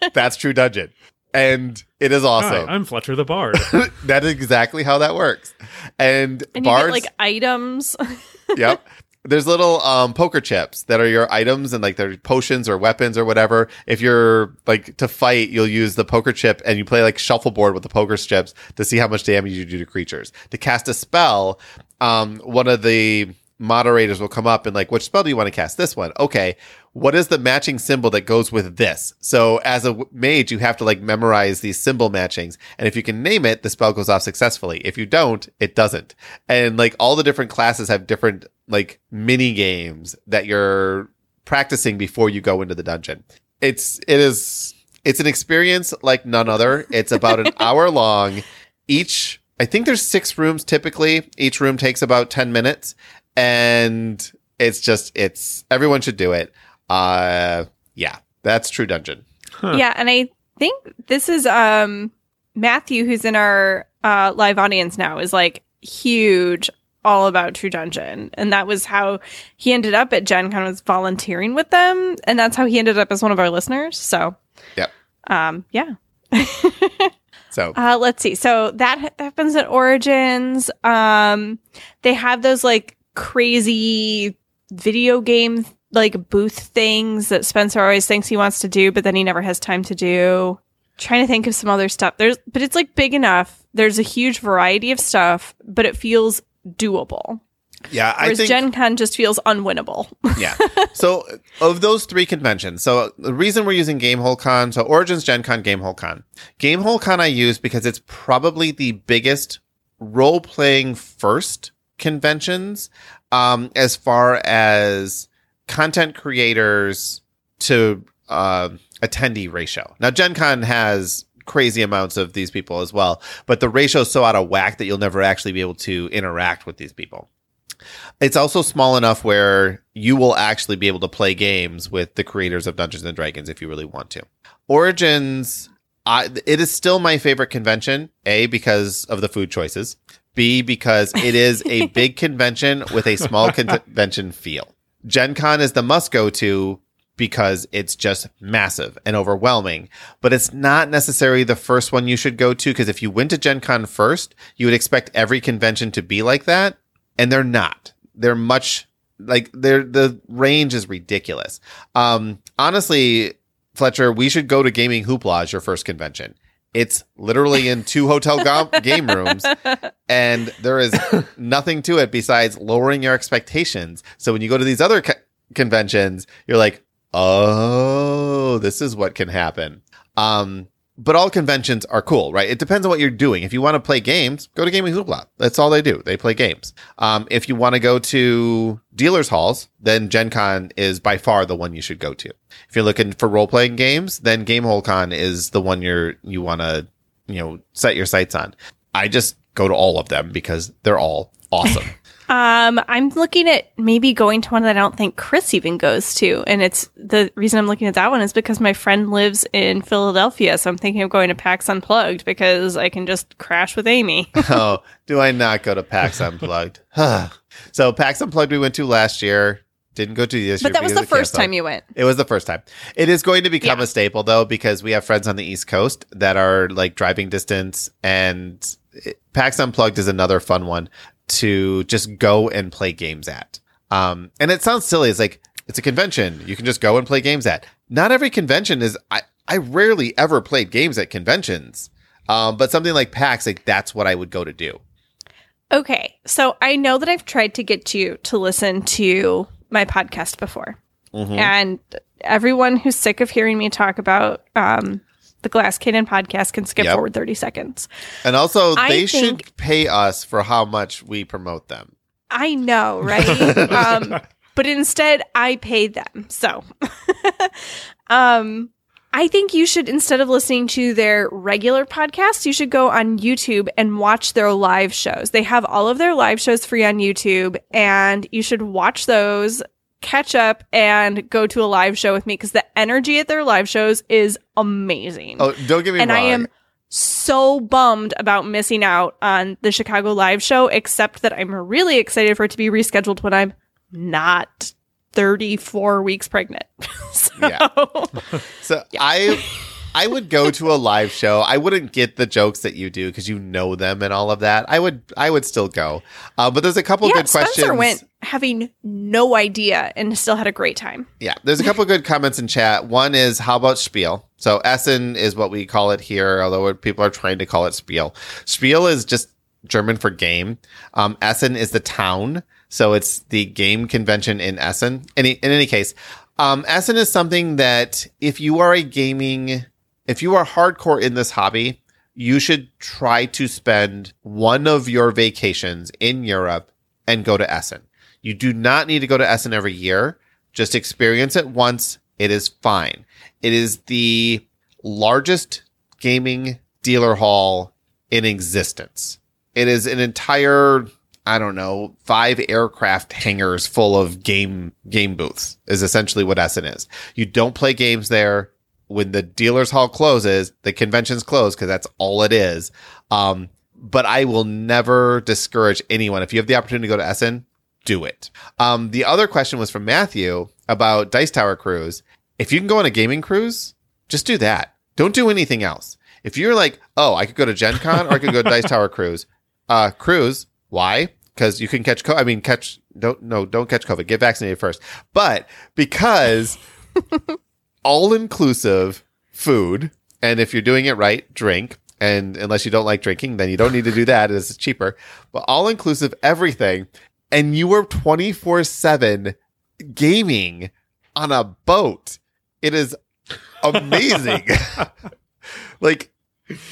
that's True Dungeon, and it is Hi, awesome. I'm Fletcher the Bard. that is exactly how that works. And, and you bards, get like items. yep. There's little um, poker chips that are your items and like they're potions or weapons or whatever. If you're like to fight, you'll use the poker chip and you play like shuffleboard with the poker chips to see how much damage you do to creatures. To cast a spell, um, one of the moderators will come up and like, which spell do you want to cast? This one. Okay. What is the matching symbol that goes with this? So as a mage, you have to like memorize these symbol matchings. And if you can name it, the spell goes off successfully. If you don't, it doesn't. And like all the different classes have different like mini games that you're practicing before you go into the dungeon. It's, it is, it's an experience like none other. It's about an hour long. Each, I think there's six rooms typically. Each room takes about 10 minutes and it's just, it's, everyone should do it. Uh, yeah, that's True Dungeon. Huh. Yeah, and I think this is um Matthew who's in our uh live audience now is like huge all about True Dungeon. And that was how he ended up at Gen Con was volunteering with them. And that's how he ended up as one of our listeners. So Yep. um yeah. So, Uh, let's see. So that happens at Origins. Um, they have those like crazy video game like booth things that Spencer always thinks he wants to do, but then he never has time to do. Trying to think of some other stuff. There's, but it's like big enough. There's a huge variety of stuff, but it feels doable. yeah, I Whereas think Gen Con just feels unwinnable. yeah. So of those three conventions, so the reason we're using Gamehole Con, so Origins, Gen Con, Gamehole Con. Gamehole Con I use because it's probably the biggest role playing first conventions um, as far as content creators to uh, attendee ratio. Now, Gen Con has crazy amounts of these people as well, but the ratio is so out of whack that you'll never actually be able to interact with these people. It's also small enough where you will actually be able to play games with the creators of Dungeons and Dragons if you really want to. Origins, I, it is still my favorite convention. A because of the food choices. B because it is a big convention with a small convention feel. Gen Con is the must go to because it's just massive and overwhelming. But it's not necessarily the first one you should go to because if you went to Gen Con first, you would expect every convention to be like that. And they're not. They're much like they're the range is ridiculous. Um honestly, Fletcher, we should go to Gaming Hoopla as your first convention. It's literally in two hotel go- game rooms, and there is nothing to it besides lowering your expectations. So when you go to these other co- conventions, you're like, oh, this is what can happen. Um, but all conventions are cool, right? It depends on what you're doing. If you want to play games, go to Gaming Hoopla. That's all they do. They play games. Um, if you want to go to dealers halls, then Gen Con is by far the one you should go to. If you're looking for role playing games, then Gamehole Con is the one you're you want to you know set your sights on. I just go to all of them because they're all awesome. Um, I'm looking at maybe going to one that I don't think Chris even goes to, and it's the reason I'm looking at that one is because my friend lives in Philadelphia, so I'm thinking of going to PAX Unplugged because I can just crash with Amy. oh, do I not go to PAX Unplugged? so PAX Unplugged we went to last year. Didn't go to this year. but that was the first time you went. It was the first time. It is going to become Yeah. a staple though, because we have friends on the East Coast that are like driving distance and it- PAX Unplugged is another fun one to just go and play games at. Um, and it sounds silly. It's like, it's a convention. You can just go and play games at. Not every convention is, I, I rarely ever played games at conventions. Um, but something like PAX, like that's what I would go to do. Okay, so I know that I've tried to get you to listen to my podcast before, Mhm. and everyone who's sick of hearing me talk about um, the Glass Cannon podcast can skip Yep. forward 30 seconds. And also, they should pay us for how much we promote them. I know, right? um, but instead, I paid them. So, um, I think you should, instead of listening to their regular podcast, you should go on YouTube and watch their live shows. They have all of their live shows free on YouTube, and you should watch those, catch up, and go to a live show with me because the energy at their live shows is amazing Oh, don't get me and wrong. I am so bummed about missing out on the Chicago live show, except that I'm really excited for it to be rescheduled when I'm not 34 weeks pregnant. so, Yeah. So I I would go to a live show. I wouldn't get the jokes that you do because you know them and all of that. I would I would still go. Uh, but there's a couple yeah, good questions. Spencer went having no idea and still had a great time. Yeah, there's a couple good comments in chat. One is how about Spiel? So Essen is what we call it here, although people are trying to call it Spiel. Spiel is just German for game. Um, Essen is the town, so it's the game convention in Essen. Any in any case, um, Essen is something that if you are a gaming, if you are hardcore in this hobby, you should try to spend one of your vacations in Europe and go to Essen. You do not need to go to Essen every year. Just experience it once. It is fine. It is the largest gaming dealer hall in existence. It is an entire, I don't know, five aircraft hangars full of game game booths is essentially what Essen is. You don't play games there. When the dealer's hall closes, the convention's closed because that's all it is. Um, but I will never discourage anyone. If you have the opportunity to go to Essen, do it. Um, the other question was from Matthew about Dice Tower Cruise. If you can go on a gaming cruise, just do that. Don't do anything else. If you're like, oh, I could go to Gen Con or I could go to Dice Tower Cruise, uh, cruise. Why? Because you can catch, co- I mean, catch, don't, no, don't catch COVID. Get vaccinated first. But because all inclusive food, and if you're doing it right, drink. And unless you don't like drinking, then you don't need to do that. It's cheaper. But all inclusive everything. And you were 24 7 gaming on a boat. It is amazing. like,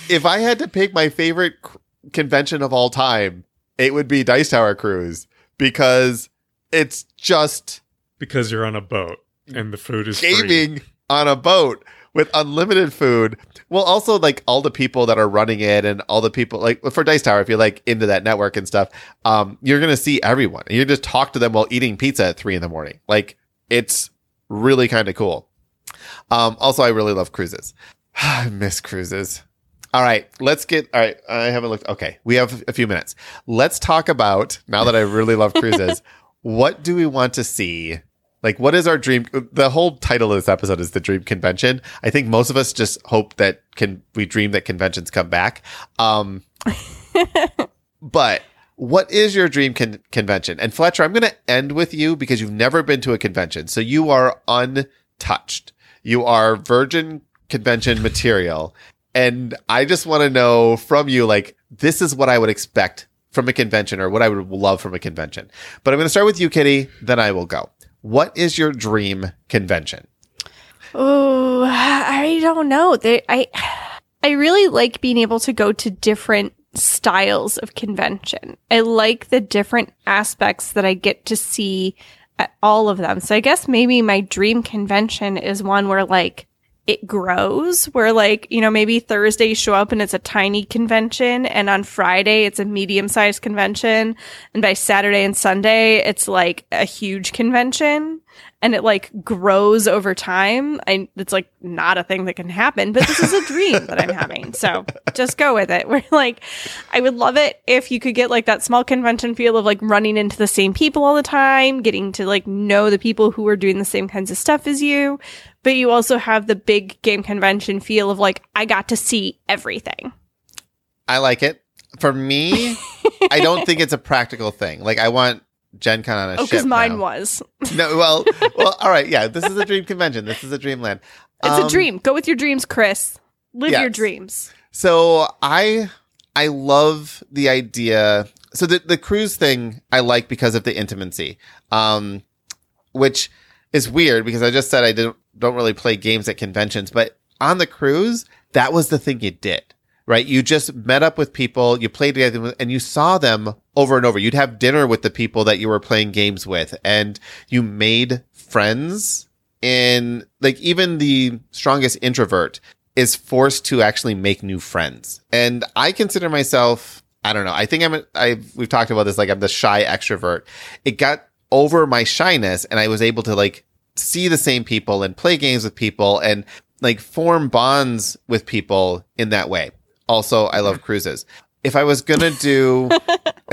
if I had to pick my favorite c- convention of all time, it would be Dice Tower Cruise because it's just because you're on a boat and the food is free. On a boat with unlimited food. Well, also like all the people that are running it and all the people like for Dice Tower, if you're like into that network and stuff, um, you're gonna see everyone. And you just talk to them while eating pizza at three in the morning. Like it's really kind of cool. Um, also, I really love cruises. I miss cruises. All right, let's get. All right, I haven't looked. Okay, we have a few minutes. Let's talk about now that I really love cruises. what do we want to see? Like, what is our dream? The whole title of this episode is the dream convention. I think most of us just hope that can we dream that conventions come back. Um, but what is your dream con- convention? And Fletcher, I'm going to end with you because you've never been to a convention, so you are untouched. You are virgin convention material. And I just want to know from you, like, this is what I would expect from a convention or what I would love from a convention. But I'm going to start with you, Kitty, then I will go. What is your dream convention? Oh, I don't know. They, I, I really like being able to go to different styles of convention. I like the different aspects that I get to see at all of them. So I guess maybe my dream convention is one where like it grows where like you know maybe thursday show up and it's a tiny convention and on friday it's a medium sized convention and by saturday and sunday it's like a huge convention and it like grows over time. And it's like not a thing that can happen but this is a dream that i'm having so just go with it. We're like i would love it if you could get like that small convention feel of like running into the same people all the time getting to like know the people who are doing the same kinds of stuff as you but you also have the big game convention feel of like I got to see everything. I like it. For me, I don't think it's a practical thing. Like I want Gen Con on a oh, ship. because mine now. was. No, well, well, all right, yeah. This is a dream convention. This is a dreamland. It's Um, a dream. Go with your dreams, Chris. Live your dreams. So I I love the idea. So the the cruise thing I like because of the intimacy, um, which is weird because I just said I didn't don't really play games at conventions, but on the cruise that was the thing you did. Right, you just met up with people, you played together, and you saw them over and over. You'd have dinner with the people that you were playing games with, and you made friends. And like even the strongest introvert is forced to actually make new friends. And I consider myself, I don't know, I think I'm, I, we've talked about this, like I'm the shy extrovert. It got over my shyness and I was able to like see the same people and play games with people and like form bonds with people in that way. Also, I love cruises. If I was gonna do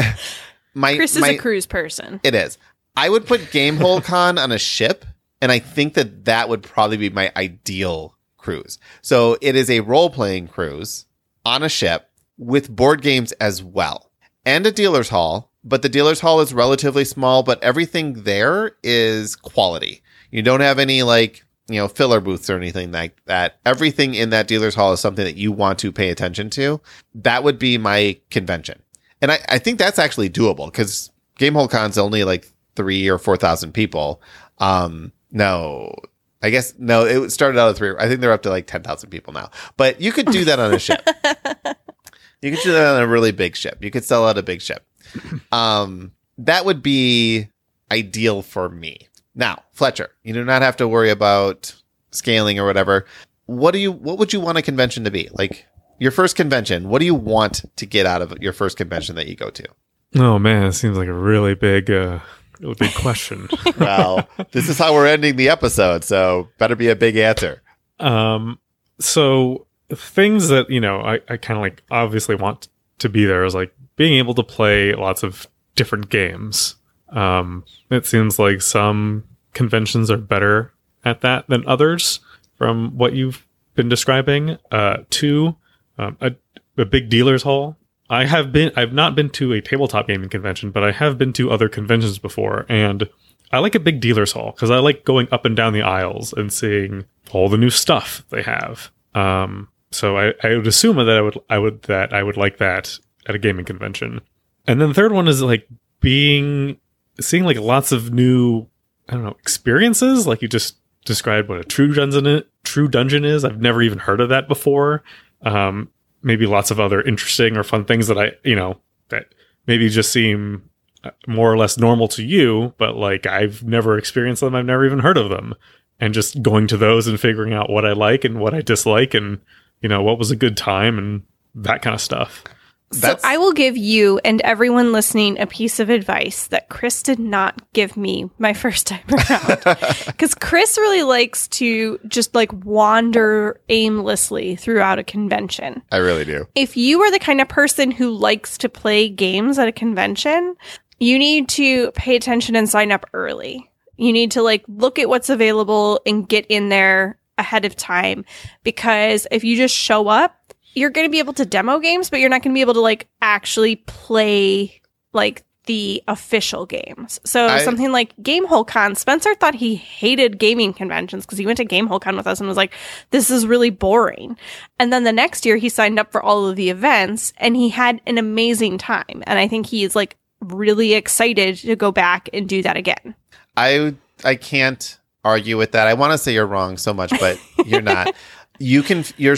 my, Chris is my, a cruise person. it is. I would put Gamehole Con on a ship, and I think that that would probably be my ideal cruise. So it is a role playing cruise on a ship with board games as well, and a dealer's hall. But the dealer's hall is relatively small, but everything there is quality. You don't have any like you know filler booths or anything like that. Everything in that dealer's hall is something that you want to pay attention to. That would be my convention. And I, I think that's actually doable because Gamehole Con's only like three or four thousand people. Um, no, I guess no. It started out at three. I think they're up to like ten thousand people now. But you could do that on a ship. you could do that on a really big ship. You could sell out a big ship. Um, that would be ideal for me. Now, Fletcher, you do not have to worry about scaling or whatever. What do you? What would you want a convention to be? Like your first convention. What do you want to get out of your first convention that you go to? Oh man, it seems like a really big, uh, really big question. Well, this is how we're ending the episode, so better be a big answer. Um, so things that you know, I, I kind of like obviously want to be there is like being able to play lots of different games. Um, it seems like some conventions are better at that than others, from what you've been describing. Uh, two, um, a, a big dealers hall. I have been, I've not been to a tabletop gaming convention, but I have been to other conventions before, and I like a big dealers hall because I like going up and down the aisles and seeing all the new stuff they have. Um, so I, I would assume that I would I would that I would like that at a gaming convention. And then the third one is like being seeing like lots of new I don't know experiences. Like you just described what a true dungeon true dungeon is. I've never even heard of that before. Um, maybe lots of other interesting or fun things that I you know that maybe just seem uh, more or less normal to you, but like I've never experienced them. I've never even heard of them. And just going to those and figuring out what I like and what I dislike and, you know, what was a good time and that kind of stuff. That's- so I will give you and everyone listening a piece of advice that Chris did not give me my first time around. Because Chris really likes to just like wander aimlessly throughout a convention. I really do. if you are the kind of person who likes to play games at a convention, you need to pay attention and sign up early. You need to like look at what's available and get in there ahead of time because if you just show up, you're going to be able to demo games, but you're not going to be able to like actually play like the official games. So I- something like Gamehole Con, Spencer thought he hated gaming conventions because he went to Gamehole Con with us and was like, this is really boring. And then the next year he signed up for all of the events and he had an amazing time. And I think he is like really excited to go back and do that again. I I can't argue with that. I want to say you're wrong so much, but you're not. you can you're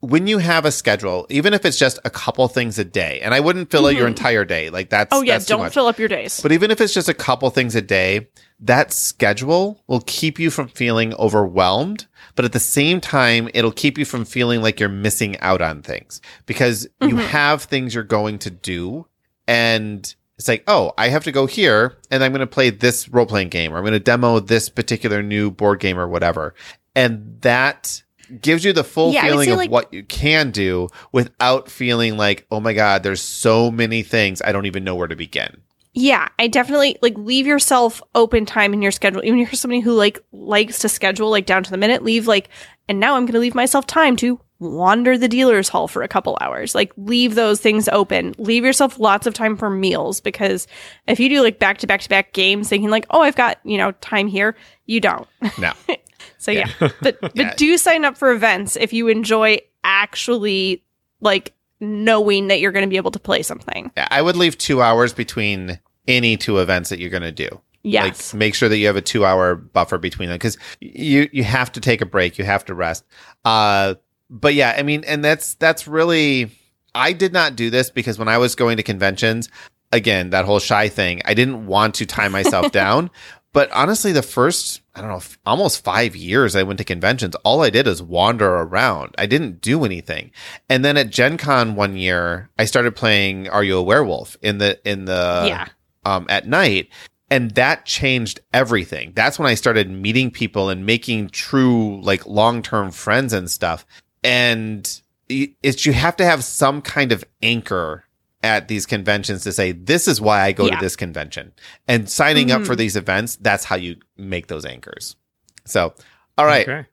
when you have a schedule, even if it's just a couple things a day, and I wouldn't fill out your entire day, like that's Mm-hmm. Oh yeah, that's don't fill up your days. But even if it's just a couple things a day, that schedule will keep you from feeling overwhelmed. But at the same time, it'll keep you from feeling like you're missing out on things because you Mhm. have things you're going to do. And it's like, oh, I have to go here and I'm going to play this role playing game or I'm going to demo this particular new board game or whatever. And that gives you the full Yeah, feeling of like- what you can do without feeling like, oh my God, there's so many things. I don't even know where to begin. Yeah, I definitely like leave yourself open time in your schedule. Even if you're somebody who like likes to schedule like down to the minute, leave like, and now I'm going to leave myself time to wander the dealer's hall for a couple hours. Like leave those things open. Leave yourself lots of time for meals because if you do like back to back to back games thinking like, oh, I've got, you know, time here, you don't. No. So yeah, but but Yeah. do sign up for events if you enjoy actually like knowing that you're going to be able to play something. Yeah, I would leave two hours between any two events that you're going to do. Yes. Like make sure that you have a two hour buffer between them because you you have to take a break. You have to rest. Uh, but yeah, I mean, and that's that's really. I did not do this because when I was going to conventions, again, that whole shy thing, I didn't want to tie myself down. But honestly, the first, I don't know, f- almost five years I went to conventions, all I did is wander around. I didn't do anything. And then at Gen Con one year, I started playing Are You a Werewolf in the, in the, yeah. Um, at night. And that changed everything. That's when I started meeting people and making true, like, long term friends and stuff. And it's, you have to have some kind of anchor at these conventions to say, this is why I go Yeah. to this convention. And signing up Mhm. for these events, that's how you make those anchors. So, all right. Okay.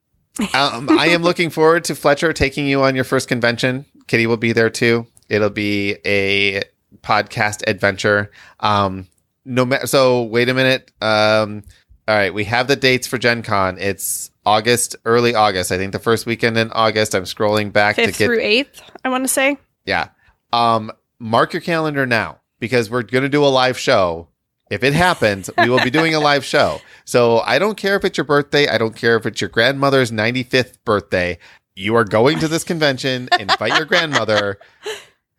um, I am looking forward to Fletcher taking you on your first convention. Kitty will be there too. It'll be a podcast adventure. Um, no matter. So wait a minute. Um, all right, we have the dates for Gen Con. It's August, early August. I think the first weekend in August. I'm scrolling back Fifth to get. through eighth, I want to say. Yeah. Um, mark your calendar now because we're going to do a live show. If it happens, we will be doing a live show. So I don't care if it's your birthday. I don't care if it's your grandmother's 95th birthday. You are going to this convention. Invite your grandmother.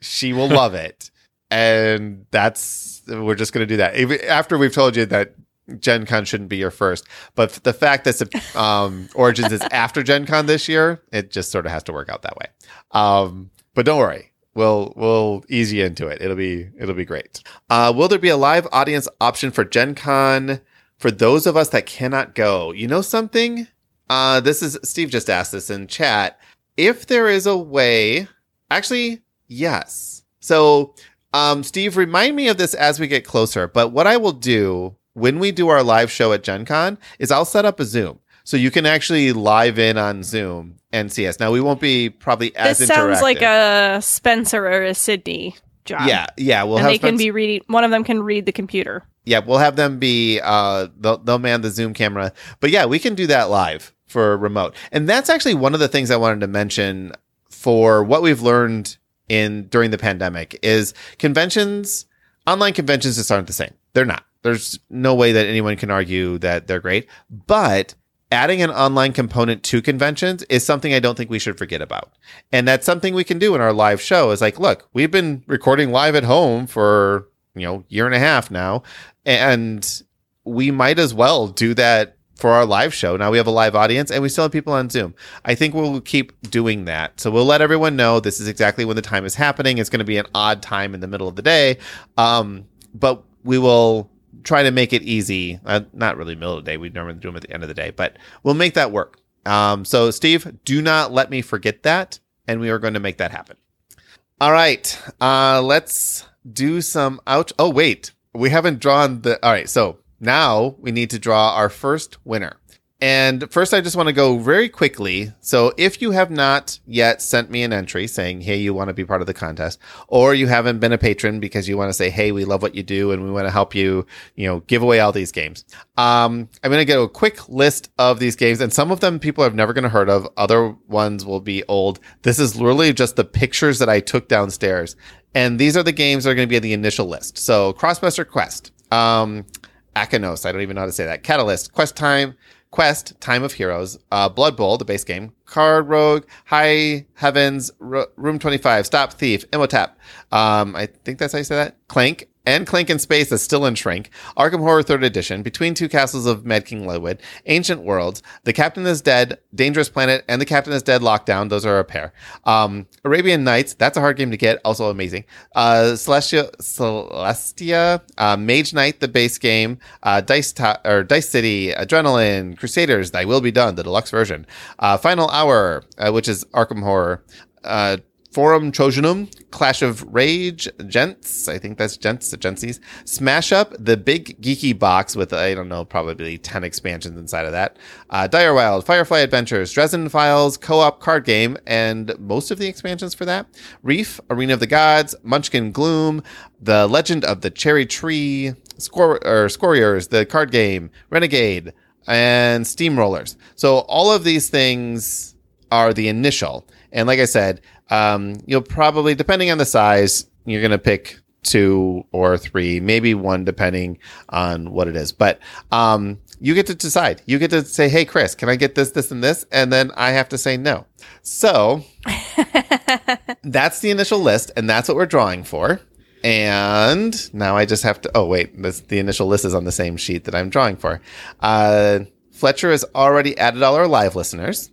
She will love it. And that's, we're just going to do that. After we've told you that Gen Con shouldn't be your first. But the fact that um, Origins is after Gen Con this year, it just sort of has to work out that way. Um, but don't worry. We'll we'll ease you into it. It'll be it'll be great. Uh, will there be a live audience option for Gen Con for those of us that cannot go? You know something? Uh, this is Steve just asked this in chat. If there is a way, actually, yes. So, um, Steve, remind me of this as we get closer. But what I will do when we do our live show at Gen Con is I'll set up a Zoom. So you can actually live in on Zoom and see us. Now we won't be probably as this sounds like a Spencer or a Sydney job. Yeah, yeah, we'll and have they can be reading. One of them can read the computer. yeah, we'll have them be uh they'll, they'll man the Zoom camera. But yeah, we can do that live for remote. And that's actually one of the things I wanted to mention for what we've learned in during the pandemic is conventions online conventions just aren't the same. They're not. There's no way that anyone can argue that they're great, but adding an online component to conventions is something I don't think we should forget about. And that's something we can do in our live show is like, look, we've been recording live at home for, you know, year and a half now, and we might as well do that for our live show. Now we have a live audience and we still have people on Zoom. I think we'll keep doing that. So we'll let everyone know this is exactly when the time is happening. It's going to be an odd time in the middle of the day. Um, but we will try to make it easy. Uh, not really middle of the day. We normally do them at the end of the day, but we'll make that work. Um, so Steve, do not let me forget that. And we are going to make that happen. All right. Uh, let's do some out. Oh, wait, we haven't drawn the, all right. So now we need to draw our first winner. And first, I just want to go very quickly. So, if you have not yet sent me an entry saying, hey, you want to be part of the contest, or you haven't been a patron because you want to say, hey, we love what you do and we want to help you, you know, give away all these games. Um, I'm going to get a quick list of these games, and some of them people have never going to heard of. Other ones will be old. This is literally just the pictures that I took downstairs. And these are the games that are going to be in the initial list. So, Crossbuster Quest, um, Akanos, I don't even know how to say that. Catalyst, Quest Time, Quest, Time of Heroes, uh, Blood Bowl, the base game, Card Rogue, High Heavens, Room 25, Stop Thief, Imhotep. Um, I think that's how you say that. Clank, and Clank in Space is still in Shrink, Arkham Horror 3rd Edition, Between Two Castles of Mad King Ludwig, Ancient Worlds, The Captain is Dead, Dangerous Planet, and The Captain is Dead Lockdown. Those are a pair. Um, Arabian Nights, that's a hard game to get, also amazing. Uh, Celestia, Celestia, uh, Mage Knight, the base game, uh, Dice, or Dice City, Adrenaline, Crusaders, Thy Will Be Done, the deluxe version, uh, Final Hour, uh, which is Arkham Horror, uh, Forum Trojanum, Clash of Rage, Gents, I think that's Gents, Gentsies, Smash Up, the big geeky box with, I don't know, probably 10 expansions inside of that, uh, Dire Wild, Firefly Adventures, Dresden Files, co-op card game, and most of the expansions for that, Reef, Arena of the Gods, Munchkin Gloom, The Legend of the Cherry Tree, Scor- or Scoriers, the card game, Renegade, and Steamrollers. So all of these things are the initial. And like I said, um, you'll probably, depending on the size, you're going to pick two or three, maybe one, depending on what it is. But um, you get to decide. You get to say, hey, Chris, can I get this, this, and this? And then I have to say no. So that's the initial list, and that's what we're drawing for. And now I just have to. Oh wait, this, the initial list is on the same sheet that I'm drawing for. Uh, Fletcher has already added all our live listeners,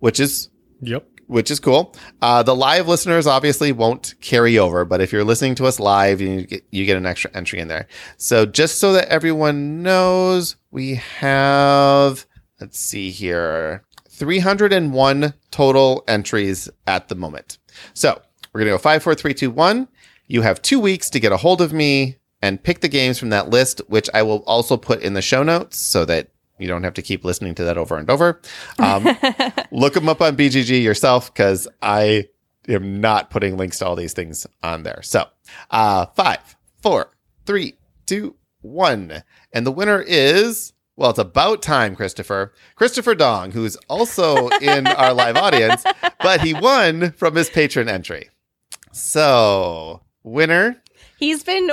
which is Yep. Which is cool. Uh, the live listeners obviously won't carry over, but if you're listening to us live, you get, you get an extra entry in there. So just so that everyone knows, we have, let's see here, 301 total entries at the moment. So we're going to go five, four, three, two, one. You have two weeks to get a hold of me and pick the games from that list, which I will also put in the show notes so that you don't have to keep listening to that over and over. Um, look them up on BGG yourself because I am not putting links to all these things on there. So, uh, five, four, three, two, one. And the winner is, well, it's about time, Christopher. Christopher Dong, who's also in our live audience, but he won from his patron entry. So, winner, He's been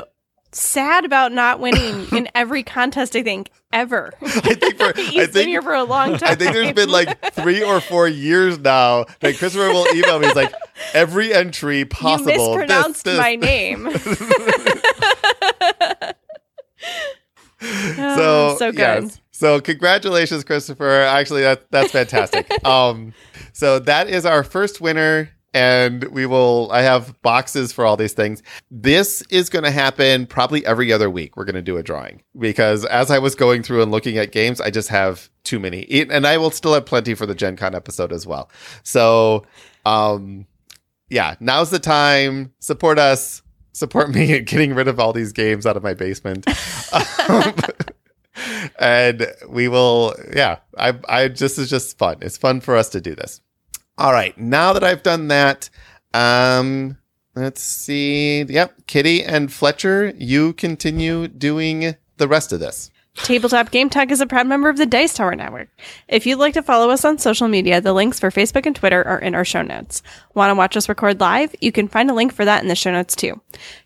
sad about not winning in every contest, I think, ever. I think for, He's I been think here for a long time. I think there's been like three or four years now that Christopher will email me. He's like, every entry you possible. this, mispronounced this. my name. So, Oh, so good. yes. So congratulations, Christopher. Actually, that that's fantastic. um, so that is our first winner. And we will, I have boxes for all these things. This is going to happen probably every other week. We're going to do a drawing because as I was going through and looking at games, I just have too many. It- And I will still have plenty for the Gen Con episode as well. So, um, yeah, now's the time. Support us. Support me in getting rid of all these games out of my basement. Um, and we will, yeah, I, I just, is just fun. It's fun for us to do this. All right. Now that I've done that, um, let's see. Yep. Kitty and Fletcher, you continue doing the rest of this. Tabletop Game Talk is a proud member of the Dice Tower Network. If you'd like to follow us on social media, the links for Facebook and Twitter are in our show notes. Want to watch us record live? You can find a link for that in the show notes too.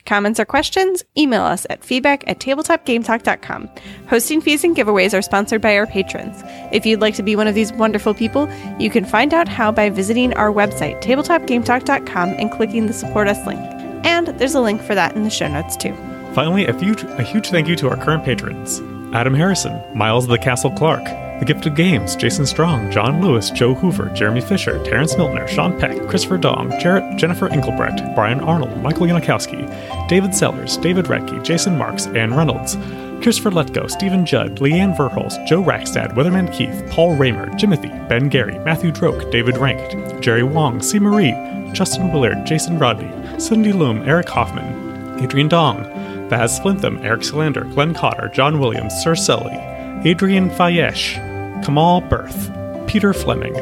Comments or questions? Email us at feedback at tabletopgametalk.com. Hosting fees and giveaways are sponsored by our patrons. If you'd like to be one of these wonderful people, you can find out how by visiting our website, tabletopgametalk.com, and clicking the Support Us link. And there's a link for that in the show notes too. Finally, a a huge thank you to our current patrons Adam Harrison, Miles the Castle Clark, The Gifted Games, Jason Strong, John Lewis, Joe Hoover, Jeremy Fisher, Terrence Miltner, Sean Peck, Christopher Dong, Jarrett, Jennifer Enkelbrecht, Brian Arnold, Michael Yanikowski, David Sellers, David Retke, Jason Marks, Ann Reynolds, Christopher Letgo, Stephen Judd, Leanne Verhulst, Joe Rackstad, Weatherman Keith, Paul Raymer, Jimothy, Ben Gary, Matthew Droke, David Rank, Jerry Wong, C. Marie, Justin Willard, Jason Rodney, Cindy Loom, Eric Hoffman, Adrian Dong, Vaz Flintham, Eric Solander, Glenn Cotter, John Williams, Sir Sully, Adrian Fayesh, Kamal Berth, Peter Fleming,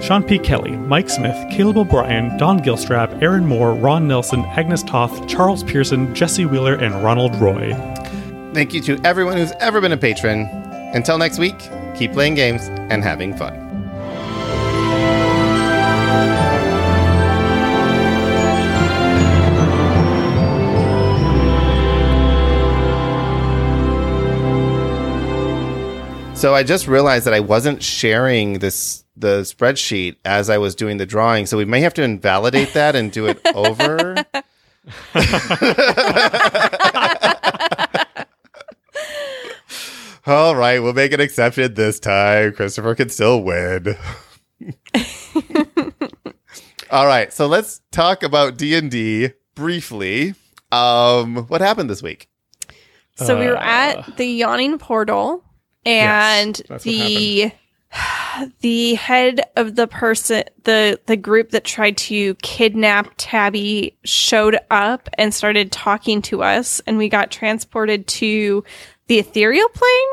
Sean P. Kelly, Mike Smith, Caleb O'Brien, Don Gilstrap, Aaron Moore, Ron Nelson, Agnes Toth, Charles Pearson, Jesse Wheeler, and Ronald Roy. Thank you to everyone who's ever been a patron. Until next week, keep playing games and having fun. So I just realized that I wasn't sharing this the spreadsheet as I was doing the drawing. So we may have to invalidate that and do it over. All right, we'll make an exception this time. Christopher can still win. All right, so let's talk about D and D briefly. Um, what happened this week? So we were Uh, at the yawning portal, and that's what the the head of the person the the group that tried to kidnap Tabby showed up and started talking to us, and we got transported to the ethereal plane.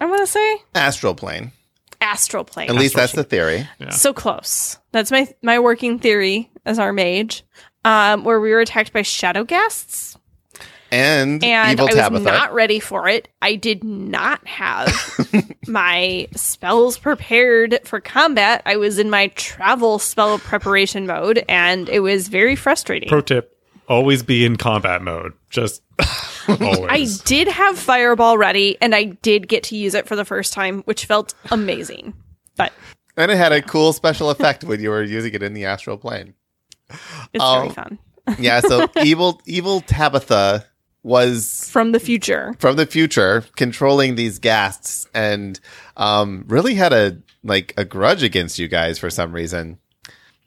I want to say Astral plane. astral plane. At least Astral that's the theory. Yeah. So close. That's my my working theory as our mage. Um, where we were attacked by shadow ghasts. And, and evil I was not ready for it. I did not have my spells prepared for combat. I was in my travel spell preparation mode, and it was very frustrating. Pro tip: always be in combat mode. Just always. I did have Fireball ready, and I did get to use it for the first time, which felt amazing. But and it had a cool special effect when you were using it in the astral plane. it's Oh. very fun. Yeah, so evil evil Tabitha was From the future. from the future controlling these ghasts and um really had a like a grudge against you guys for some reason.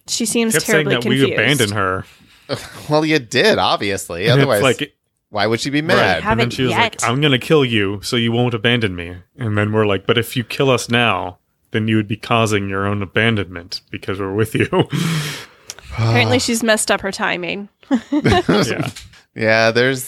She seems kept saying terribly that confused. we abandoned her. Well, you did, obviously. And Otherwise, like why would she be right. mad? And then she was yet. like, "I'm gonna kill you, so you won't abandon me." And then we're like, "But if you kill us now, then you would be causing your own abandonment because we're with you." Apparently, she's messed up her timing. yeah. Yeah, there's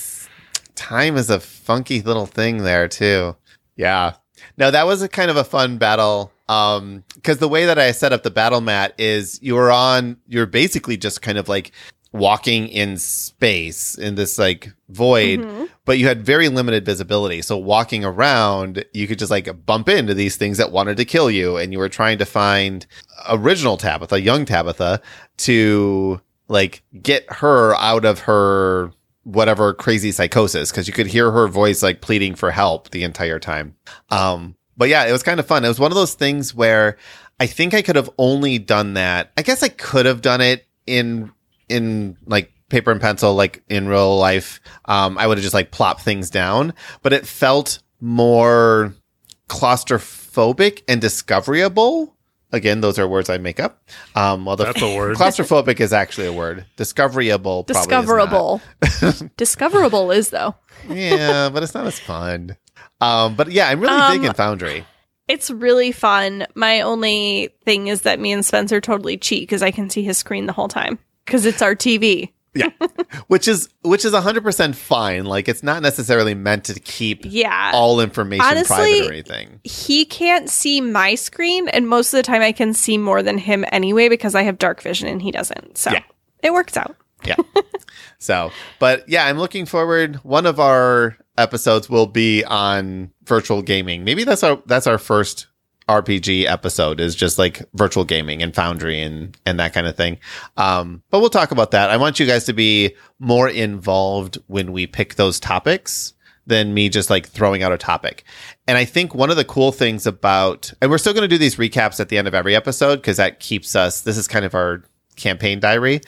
time is a funky little thing there too. Yeah. No, that was a kind of a fun battle. Um, cause the way that I set up the battle mat is you're on, you're basically just kind of like walking in space in this like void, but you had very limited visibility. So walking around, you could just like bump into these things that wanted to kill you. And you were trying to find original Tabitha, young Tabitha to like get her out of her whatever crazy psychosis because you could hear her voice like pleading for help the entire time. Um, but yeah, it was kind of fun. It was one of those things where I think I could have only done that. I guess I could have done it in in like paper and pencil, like in real life. Um, I would have just like plopped things down, but it felt more claustrophobic and discoverable. Again, those are words I make up. Um, well, the That's a word. claustrophobic is actually a word. Discoverable, probably is. Discoverable. Discoverable is though. yeah, but it's not as fun. Um, but yeah, I'm really Um, digging Foundry. It's really fun. My only thing is that me and Spencer totally cheat because I can see his screen the whole time because it's our TV. Yeah, which is which is 100 percent fine. Like it's not necessarily meant to keep Yeah. all information Honestly, private or anything. he can't see my screen, and most of the time I can see more than him anyway because I have dark vision and he doesn't. So Yeah. it works out. Yeah. so, but yeah, I'm looking forward. One of our episodes will be on virtual gaming. Maybe that's our that's our first RPG episode is just like virtual gaming and Foundry and and that kind of thing. Um, but we'll talk about that. I want you guys to be more involved when we pick those topics than me just like throwing out a topic. And I think one of the cool things about and we're still going to do these recaps at the end of every episode because that keeps us this is kind of our campaign diary.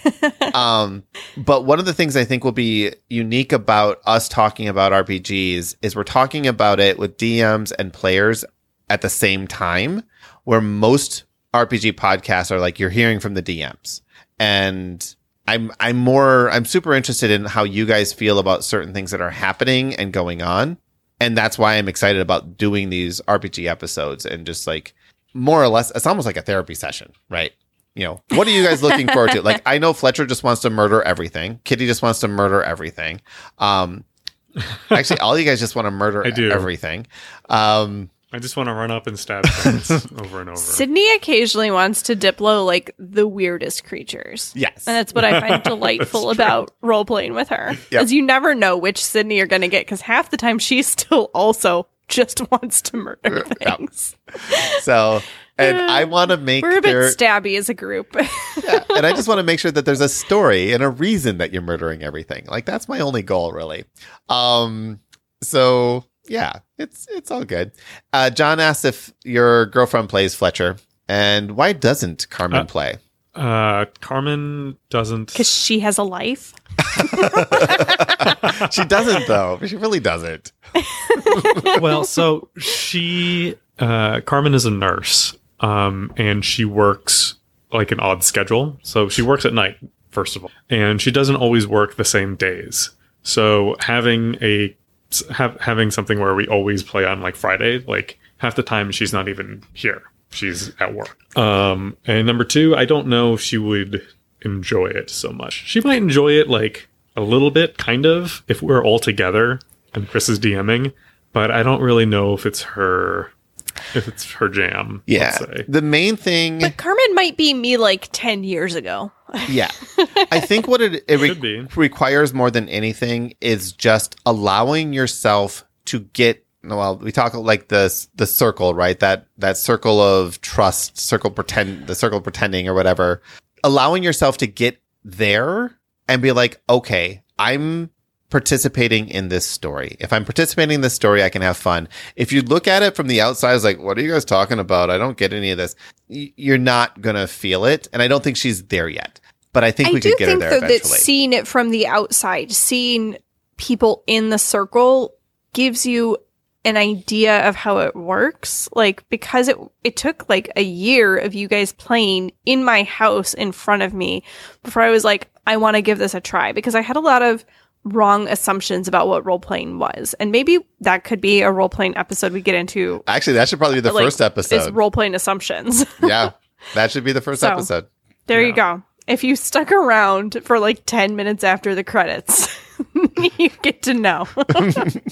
um, but one of the things I think will be unique about us talking about RPGs is we're talking about it with DMs and players at the same time, where most RPG podcasts are like you're hearing from the DMs. And I'm I'm more I'm super interested in how you guys feel about certain things that are happening and going on. And that's why I'm excited about doing these RPG episodes and just like more or less it's almost like a therapy session, right? You know, what are you guys looking forward to? Like I know Fletcher just wants to murder everything. Kitty just wants to murder everything. Um actually all you guys just want to murder I do. everything. Um I just want to run up and stab things over and over. Sydney occasionally wants to diplo like the weirdest creatures. yes. And that's what I find delightful about role playing with her. Yep. Is you never know which Sydney you're going to get because half the time she still also just wants to murder Yeah. things. So and I want to make We're a bit there, stabby as a group. yeah, and I just want to make sure that there's a story and a reason that you're murdering everything. Like that's my only goal, really. Um, so yeah, it's it's all good. Uh, John asks if your girlfriend plays Fletcher, and why doesn't Carmen Uh, play? Uh, Carmen doesn't. Because she has a life. she doesn't though. She really doesn't. well, so she, uh, Carmen is a nurse, um, and she works like an odd schedule. So she works at night, first of all, and she doesn't always work the same days. So having a have, having something where we always play on like Friday, like half the time she's not even here. She's at work. Um, and number two, I don't know if she would enjoy it so much. She might enjoy it like a little bit, kind of, if we're all together and Chris is DMing, but I don't really know if it's her if it's her jam. Yeah. let's say. The main thing, But Carmen might be me like 10 years ago. Yeah, I think what it, it re- be. requires more than anything is just allowing yourself to get. Well, we talk like the the circle, right? That that circle of trust, circle pretend, the circle pretending, or whatever. Allowing yourself to get there and be like, okay, I'm participating in this story. If I'm participating in this story, I can have fun. If you look at it from the outside, it's like, what are you guys talking about? I don't get any of this. You're not gonna feel it, and I don't think she's there yet. But I think I we could get think her though there that seeing it from the outside, seeing people in the circle gives you an idea of how it works. Like because it it took like a year of you guys playing in my house in front of me before I was like, I want to give this a try because I had a lot of wrong assumptions about what role playing was. And maybe that could be a role playing episode we get into Actually, that should probably be the like, first episode. is role playing assumptions. yeah, that should be the first So- episode. There Yeah. you go. If you stuck around for like 10 minutes after the credits, you get to know.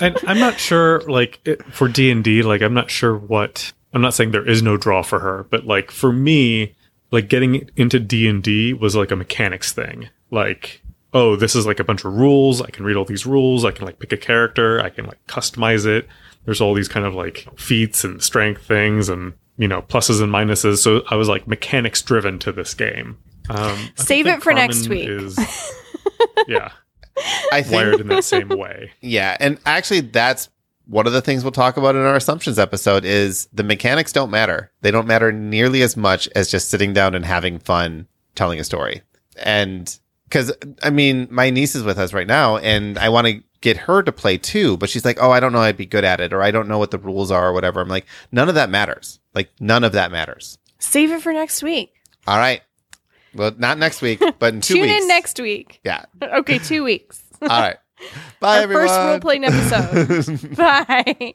and I'm not sure, like it, for D and D, like I'm not sure what. I'm not saying there is no draw for her, but like for me, like getting into D and D was like a mechanics thing. Like, oh, this is like a bunch of rules. I can read all these rules. I can like pick a character. I can like customize it. There's all these kind of like feats and strength things, and you know pluses and minuses. So I was like mechanics driven to this game. Um, Save it for next week. Is, yeah, I think, wired in that same way. yeah, and actually, that's one of the things we'll talk about in our assumptions episode. Is the mechanics don't matter; they don't matter nearly as much as just sitting down and having fun telling a story. And because I mean, my niece is with us right now, and I want to get her to play too, but she's like, "Oh, I don't know, I'd be good at it, or I don't know what the rules are, or whatever." I'm like, none of that matters. Like, none of that matters. Save it for next week. All right. Well, not next week, but in two Tune weeks. Tune in next week. Yeah. Okay, two weeks. All right. Bye, Our everyone. first role playing episode. Bye.